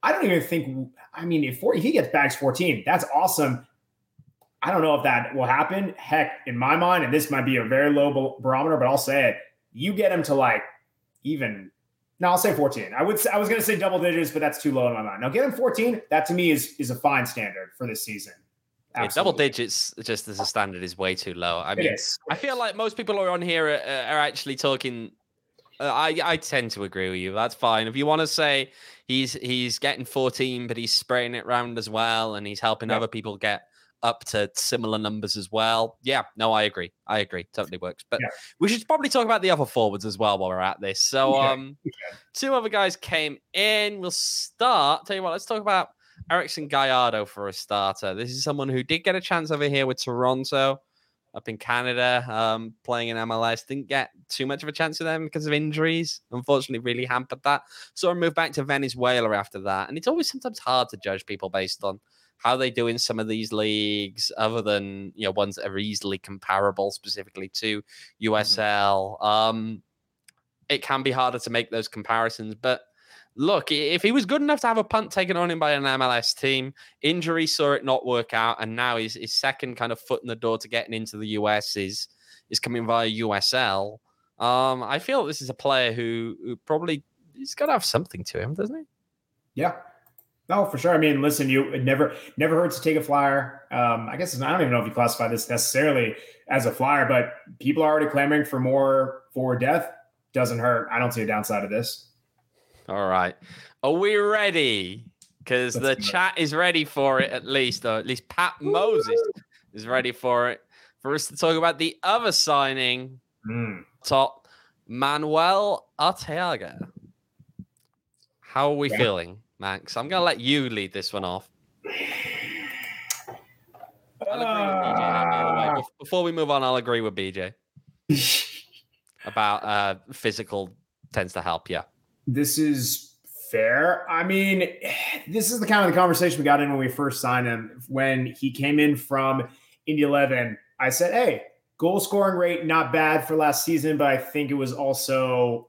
I don't even think, I mean, if, if he gets bags 14, that's awesome. I don't know if that will happen. Heck, in my mind, and this might be a very low barometer, but I'll say it. You get him to like even. No, I'll say 14. I would. Say, I was going to say double digits, but that's too low in my mind. Now get him 14. That to me is is a fine standard for this season. Yeah, double digits just as a standard is way too low. I mean, I feel like most people who are on here are, are actually talking. Uh, I I tend to agree with you. That's fine. If you want to say he's he's getting 14, but he's spraying it around as well, and he's helping yeah. other people get up to similar numbers as well. Yeah, no, I agree. I agree. Totally works. But yeah. we should probably talk about the other forwards as well while we're at this. So, um, two other guys came in. We'll start. Tell you what, let's talk about Erickson Gallardo for a starter. This is someone who did get a chance over here with Toronto up in Canada, um, playing in MLS. Didn't get too much of a chance with them because of injuries. Unfortunately, really hampered that. So I moved back to Venezuela after that. And it's always sometimes hard to judge people based on how they do in some of these leagues, other than you know ones that are easily comparable, specifically to USL. Mm-hmm. Um, it can be harder to make those comparisons, but look, if he was good enough to have a punt taken on him by an MLS team, injury saw it not work out, and now his, his second kind of foot in the door to getting into the US is is coming via USL. Um, I feel this is a player who, who probably he's got to have something to him, doesn't he? Yeah. No, for sure. I mean, listen, you it never never hurts to take a flyer. Um, I guess I don't even know if you classify this necessarily as a flyer, but people are already clamoring for more for death. Doesn't hurt. I don't see a downside of this. All right. Are we ready? Because the chat is ready for it, at least, or at least Pat Moses is ready for it. For us to talk about the other signing, mm. top Manuel Arteaga. How are we yeah. feeling, Max? I'm going to let you lead this one off. Uh, Before we move on, I'll agree with BJ about uh, physical tends to help. Yeah this is fair. I mean, this is the kind of the conversation we got in when we first signed him. When he came in from Indy 11, I said, hey, goal scoring rate not bad for last season, but I think it was also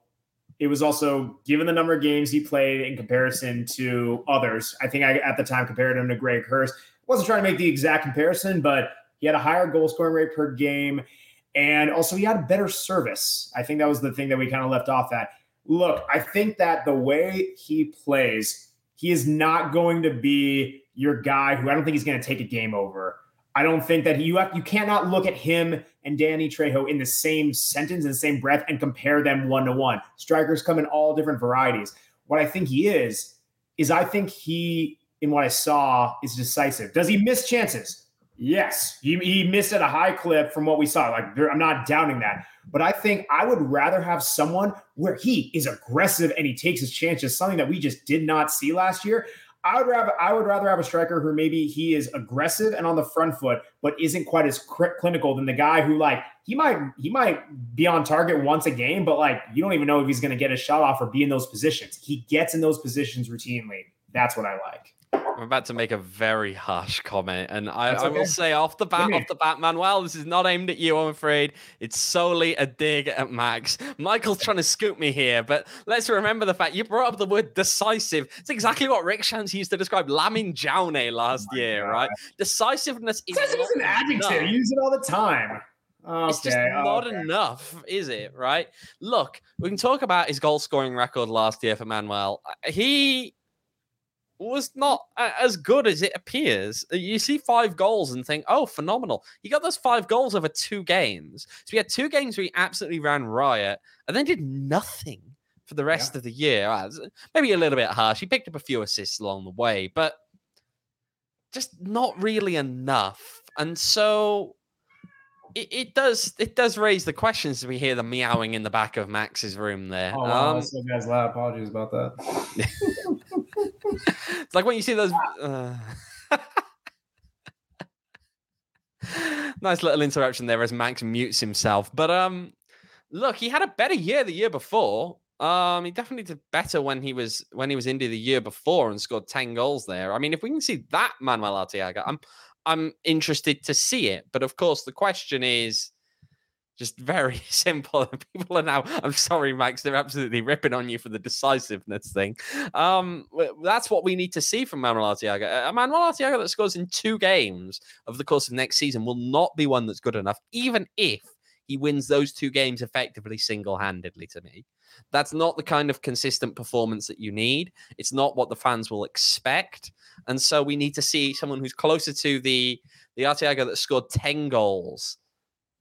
it was also given the number of games he played in comparison to others. I think I at the time compared him to Greg Hurst. Wasn't trying to make the exact comparison, but he had a higher goal scoring rate per game. And also, he had a better service. I think that was the thing that we kind of left off at. Look, I think that the way he plays, he is not going to be your guy who I don't think he's going to take a game over. I don't think that you have, you cannot look at him and Danny Trejo in the same sentence in the same breath and compare them one to one. Strikers come in all different varieties. What I think he is is I think he in what I saw is decisive. Does he miss chances? Yes, he, he missed at a high clip from what we saw. Like I'm not doubting that, but I think I would rather have someone where he is aggressive and he takes his chances, something that we just did not see last year. I would rather I would rather have a striker who maybe he is aggressive and on the front foot, but isn't quite as cr- clinical than the guy who like he might he might be on target once a game, but like you don't even know if he's going to get a shot off or be in those positions. He gets in those positions routinely. That's what I like. I'm about to make a very harsh comment, and I, okay. I will say off the bat, off the bat, Manuel, this is not aimed at you. I'm afraid it's solely a dig at Max. Michael's trying to scoop me here, but let's remember the fact you brought up the word decisive. It's exactly what Rick Schantz used to describe Lamin Jaune last oh year, God. right? Decisiveness is an adjective. You use it all the time. Okay, it's just not okay. enough, is it? Right? Look, we can talk about his goal scoring record last year for Manuel. He was not as good as it appears. Uh, you see five goals and think, oh, phenomenal. He got those five goals over two games. So he had two games where he absolutely ran riot and then did nothing for the rest yeah. of the year. Maybe a little bit harsh. He picked up a few assists along the way, but just not really enough. And so it, it does it does raise the questions we hear the meowing in the back of Max's room there. Oh, wow, um, so guys loud. Apologies about that. it's like when you see those. Uh... nice little interruption there as Max mutes himself. But um, look, he had a better year the year before. Um, he definitely did better when he was when he was Indy the year before and scored ten goals there. I mean, if we can see that Manuel Arteaga, I'm I'm interested to see it. But of course, the question is just very simple. People are now, I'm sorry, Max, they're absolutely ripping on you for the decisiveness thing. Um, that's what we need to see from Manuel Arteaga. A Manuel Arteaga that scores in two games over the course of next season will not be one that's good enough, even if he wins those two games effectively single handedly to me. That's not the kind of consistent performance that you need. It's not what the fans will expect. And so we need to see someone who's closer to the the Arteaga that scored 10 goals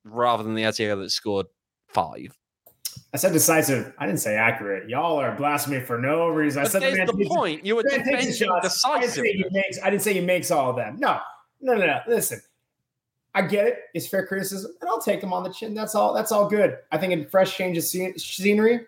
rather than the Arteaga that scored five. I said decisive. I didn't say accurate. Y'all are blasphemy for no reason. But I said there's the, takes, point. You were defending I didn't, decisive. say makes, I didn't say he makes all of them. No, no, no, no. Listen, I get it. It's fair criticism, and I'll take them on the chin. That's all. That's all good. I think a fresh change of scenery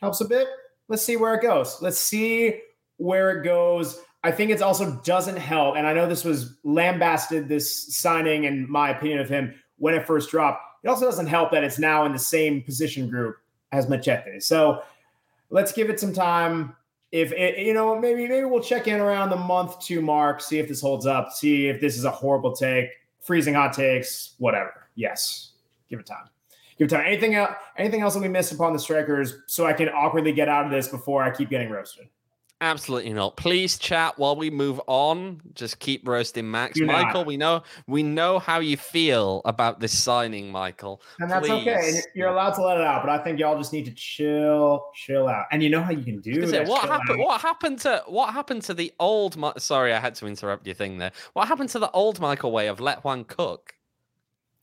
helps a bit. Let's see where it goes. Let's see where it goes. I think it also doesn't help, and I know this was lambasted this signing and my opinion of him when it first dropped. It also doesn't help that it's now in the same position group as Machete. So let's give it some time. If it, you know, maybe maybe we'll check in around the month two mark, see if this holds up, see if this is a horrible take, freezing hot takes, whatever. Yes, give it time. Give it time. Anything else? Anything else that we missed upon the strikers, so I can awkwardly get out of this before I keep getting roasted. Absolutely not. Please chat while we move on. Just keep roasting Max. Do Michael, not. we know we know how you feel about this signing, Michael. And that's okay. And you're- allowed to let it out, but I think y'all just need to chill, chill out. And you know how you can do it- what happened? out? What happened to what happened to the old? Sorry, I had to interrupt your thing there. What happened to the old Michael way of let one cook?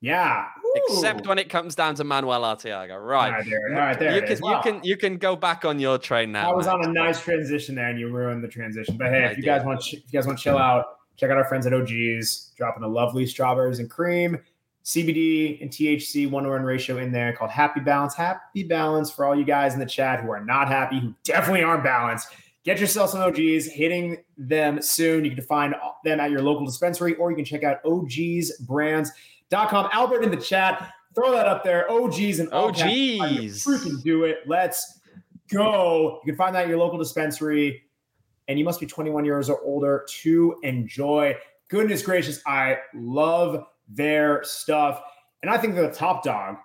Yeah. Except Ooh. when it comes down to Manuel Arteaga, All right? right, there, all right, there you can you Wow. can you can go back on your train now. I was on a nice transition there, and you ruined the transition. But hey, I if you guys want, if you guys want to chill out, check out our friends at OGs, dropping a lovely strawberries and cream, CBD and THC one to one ratio in there called Happy Balance. Happy Balance for all you guys in the chat who are not happy, who definitely aren't balanced. Get yourself some OGs, hitting them soon. You can find them at your local dispensary, or you can check out ogsbrands.com. Albert in the chat, throw that up there. OGs and caps. You OGs. freaking do it. Let's go. You can find that at your local dispensary, and you must be 21 years or older to enjoy. Goodness gracious, I love their stuff, and I think they're the top dog.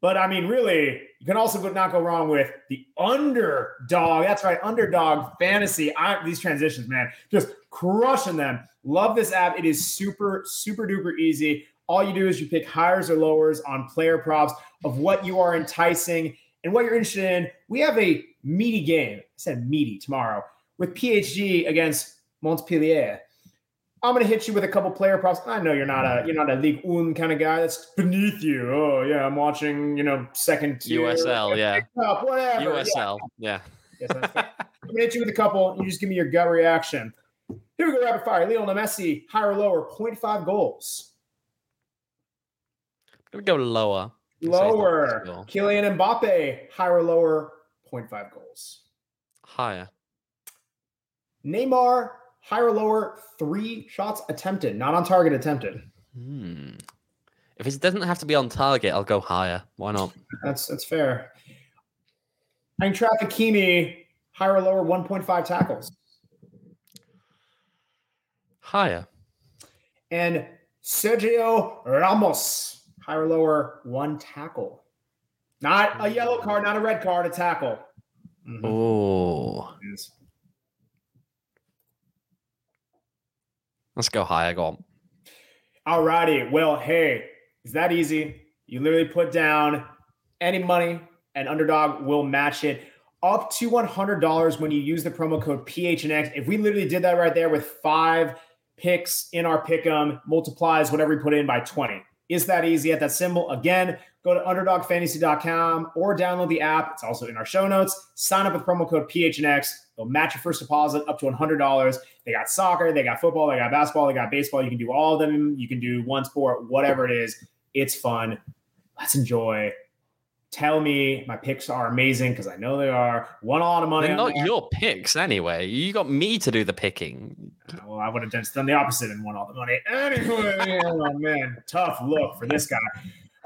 But I mean, really, you can also not go wrong with the underdog. That's right, underdog fantasy. I, these transitions, man, just crushing them. Love this app. It is super, super duper easy. All you do is you pick hires or lowers on player props of what you are enticing and what you're interested in. We have a meaty game. I said meaty tomorrow with PSG against Montpellier. I'm gonna hit you with a couple player props. I know you're not a you're not a League Un kind of guy. That's beneath you. Oh yeah, I'm watching. You know, second tier, USL, yeah. Yeah. USL, yeah. Yes. I'm gonna hit you with a couple. You just give me your gut reaction. Here we go, rapid fire. Lionel Messi, higher or lower, 0.5 goals. Gonna go lower. I'd say it's not Lower. Kylian Mbappe, higher or lower, 0.5 goals. Higher. Neymar, higher or lower, three shots attempted, not on target attempted. Hmm. If it doesn't have to be on target, I'll go higher. Why not? That's that's fair. And Achraf Hakimi, higher or lower, 1.5 tackles. Higher. And Sergio Ramos, higher or lower, one tackle. Not a yellow card, not a red card, a tackle. Mhm. Oh, Yes. let's go higher. Go on. All righty. Well, hey, is that easy. You literally put down any money, and Underdog will match it up to $100 when you use the promo code PHNX. If we literally did that right there with five picks in our pick'em, multiplies whatever we put in by 20. Is that easy at that symbol? Again, go to underdogfantasy.com or download the app. It's also in our show notes. Sign up with promo code PHNX. They'll match your first deposit up to $100. They got soccer, they got football, they got basketball, they got baseball. You can do all of them. You can do one sport, whatever it is. It's fun. Let's enjoy. Tell me my picks are amazing because I know they are. Won a lot of money. They're not your picks anyway. You got me to do the picking. Uh, Well, I would have just done the opposite and won all the money. Anyway, oh man, tough look for this guy.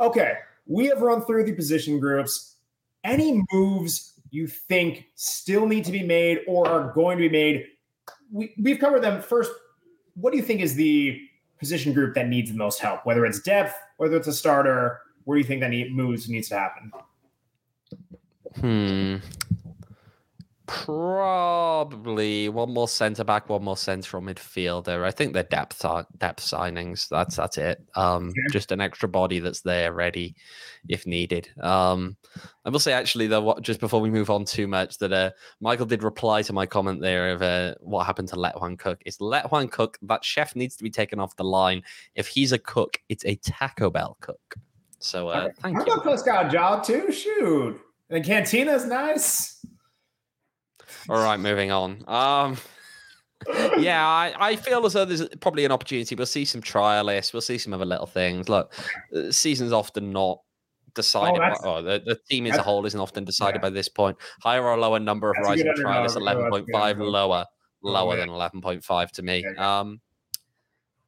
Okay, we have run through the position groups. Any moves you think still need to be made or are going to be made? We, we've covered them. First, what do you think is the position group that needs the most help? Whether it's depth, whether it's a starter, where do you think that need, moves needs to happen? Hmm. probably one more centre back, one more central midfielder. I think they're depth depth signings. That's that's it. Um, okay. just an extra body that's there ready if needed. Um, I will say actually though, what, just before we move on too much, that uh, Michael did reply to my comment there of uh, what happened to Let Juan Cook. It's Let Juan Cook. That chef needs to be taken off the line. If he's a cook, it's a Taco Bell cook. So uh, thank I you. I Cook's got a job too. Shoot, and Cantina's nice. All right, moving on. Um, yeah, I, I feel as though there's probably an opportunity. We'll see some trialists. We'll see some other little things. Look, season's often not decided. Oh, by, oh the, the team as a whole isn't often decided yeah. by this point. Higher or lower number of rising trialists, eleven point five lower, lower oh, than eleven point five to me. Um,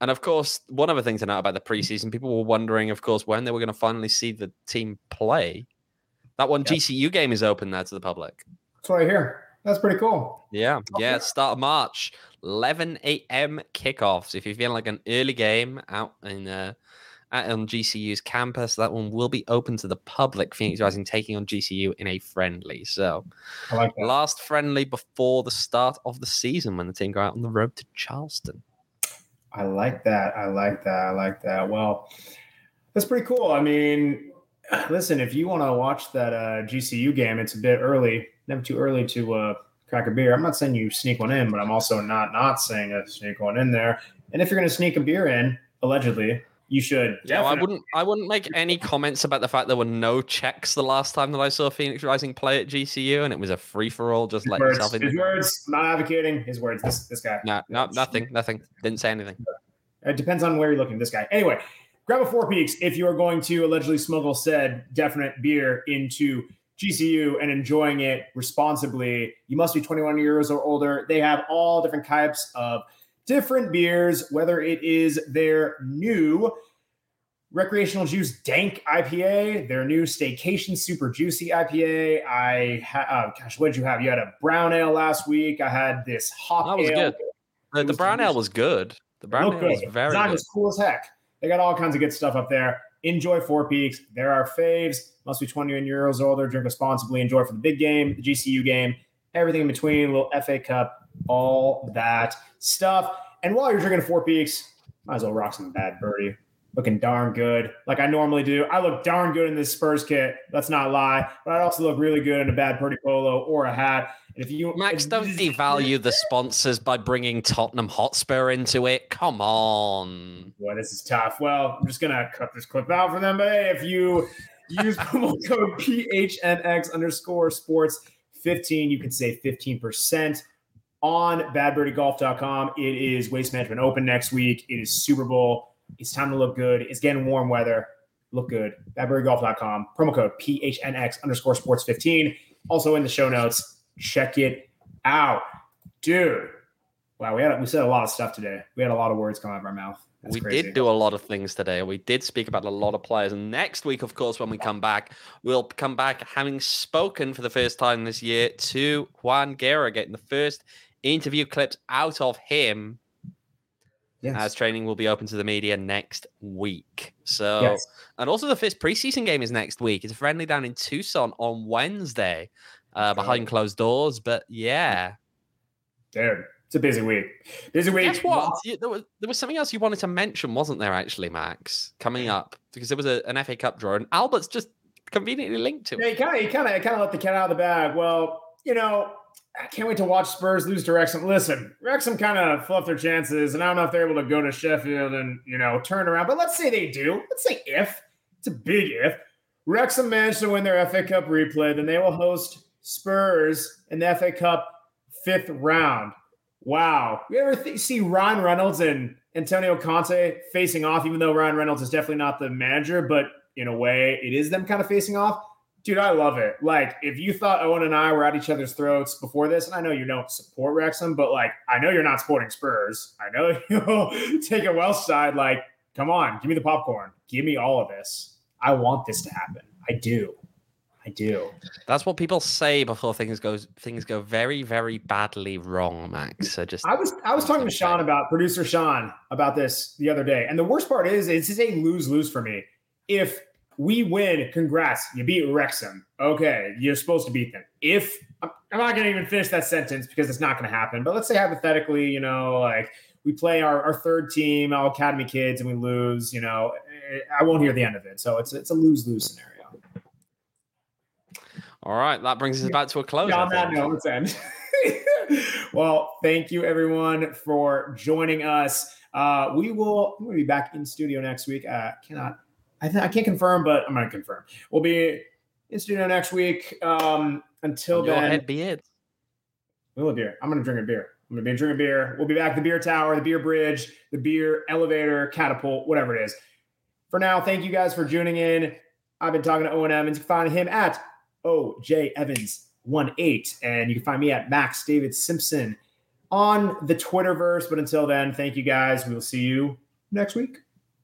and of course, one other thing to note about the preseason, people were wondering, of course, when they were going to finally see the team play. That one GCU game is open there to the public. That's right here. That's pretty cool. Yeah, yeah. Start of March, 11 a.m. kickoffs. If you're feeling like an early game out in uh, on GCU's campus, that one will be open to the public. Phoenix Rising taking on GCU in a friendly. So, like last friendly before the start of the season when the team go out on the road to Charleston. I like that. I like that. I like that. Well, that's pretty cool. I mean, listen, if you want to watch that uh, GCU game, it's a bit early never too early to uh, crack a beer. I'm not saying you sneak one in, but I'm also not not saying a sneak one in there. And if you're going to sneak a beer in, allegedly, you should. Yeah, I wouldn't. I wouldn't make any comments about the fact there were no checks the last time that I saw Phoenix Rising play at GCU, and it was a free for all. Just his let words, yourself in. His words. Not advocating his words. This this guy. No, no, nothing. Nothing. Didn't say anything. It depends on where you're looking. This guy. Anyway, grab a four peaks if you are going to allegedly smuggle said definite beer into GCU and enjoying it responsibly, you must be 21 years or older. They have all different types of different beers, whether it is their new recreational juice dank IPA, their new staycation super juicy IPA. I ha- uh, gosh, what did you have? You had a brown ale last week. I had this hop that was ale. Good. The, the brown ale was good. The brown ale good. was very Design good. was cool as heck. They got all kinds of good stuff up there. Enjoy Four Peaks. There are faves. Must be 21 years older. Drink responsibly. Enjoy for the big game, the GCU game, everything in between, little FA Cup, all that stuff. And while you're drinking Four Peaks, might as well rock some Bad Birdie. Looking darn good, like I normally do. I look darn good in this Spurs kit. Let's not lie. But I also look really good in a Bad Birdie polo or a hat. And if you Max, don't devalue the sponsors by bringing Tottenham Hotspur into it. Come on. Boy, this is tough. Well, I'm just gonna cut this clip out for them. But hey, if you Use promo code PHNX underscore sports 15. You can save 15% on badbirdiegolf.com. It is Waste Management Open next week. It is Super Bowl. It's time to look good. It's getting warm weather. Look good. Badbirdiegolf.com. Promo code PHNX underscore sports 15. Also in the show notes. Check it out. Dude. Wow, we had we said a lot of stuff today. We had a lot of words come out of our mouth. That's we crazy. did do a lot of things today. We did speak about a lot of players. And next week, of course, when we come back, we'll come back having spoken for the first time this year to Juan Guerra, getting the first interview clips out of him. Yes. As training will be open to the media next week. So, yes. and also the first preseason game is next week. It's a friendly down in Tucson on Wednesday, uh, behind closed doors. But yeah, dude, it's a busy week. Busy week. Guess what? There was, there was something else you wanted to mention, wasn't there? Actually, Max, coming up because there was a, an FA Cup draw, and Albert's just conveniently linked to it. Yeah, he kind of, he kind of, kind of let the cat out of the bag. Well, you know, I can't wait to watch Spurs lose to Wrexham. Listen, Wrexham kind of fluffed their chances, and I don't know if they're able to go to Sheffield and you know turn around. But let's say they do. Let's say if it's a big if Wrexham managed to win their FA Cup replay, then they will host Spurs in the FA Cup fifth round. Wow. You ever th- see Ryan Reynolds and Antonio Conte facing off, even though Ryan Reynolds is definitely not the manager, but in a way, it is them kind of facing off? Dude, I love it. Like, if you thought Owain and I were at each other's throats before this, and I know you don't support Wrexham, but like, I know you're not supporting Spurs. I know you'll take a Welsh side. Like, come on, give me the popcorn. Give me all of this. I want this to happen. I do. I do. That's what people say before things go things go very very badly wrong, Max. So just I was I was talking to Sean about producer Sean about this the other day, and the worst part is it's is a lose lose for me. If we win, congrats, you beat Wrexham. Okay, you're supposed to beat them. If I'm not going to even finish that sentence because it's not going to happen. But let's say hypothetically, you know, like we play our, our third team, all academy kids, and we lose. You know, I won't hear the end of it. So it's it's a lose lose scenario. All right, that brings us back to a close. Yeah, on that note, let's end. well, thank you everyone for joining us. Uh, we will we'll be back in studio next week. Uh, cannot I, th- I can't confirm, but I'm going to confirm. We'll be in studio next week. Um, until On then, your head be it. we'll have beer. I'm going to drink a beer. I'm going to be drinking a beer. We'll be back the beer tower, the beer bridge, the beer elevator, catapult, whatever it is. For now, thank you guys for tuning in. I've been talking to Owain Evans. You can find him at OJ Evans 18, and you can find me at Max David Simpson on the Twitterverse. But until then, thank you guys. We will see you next week.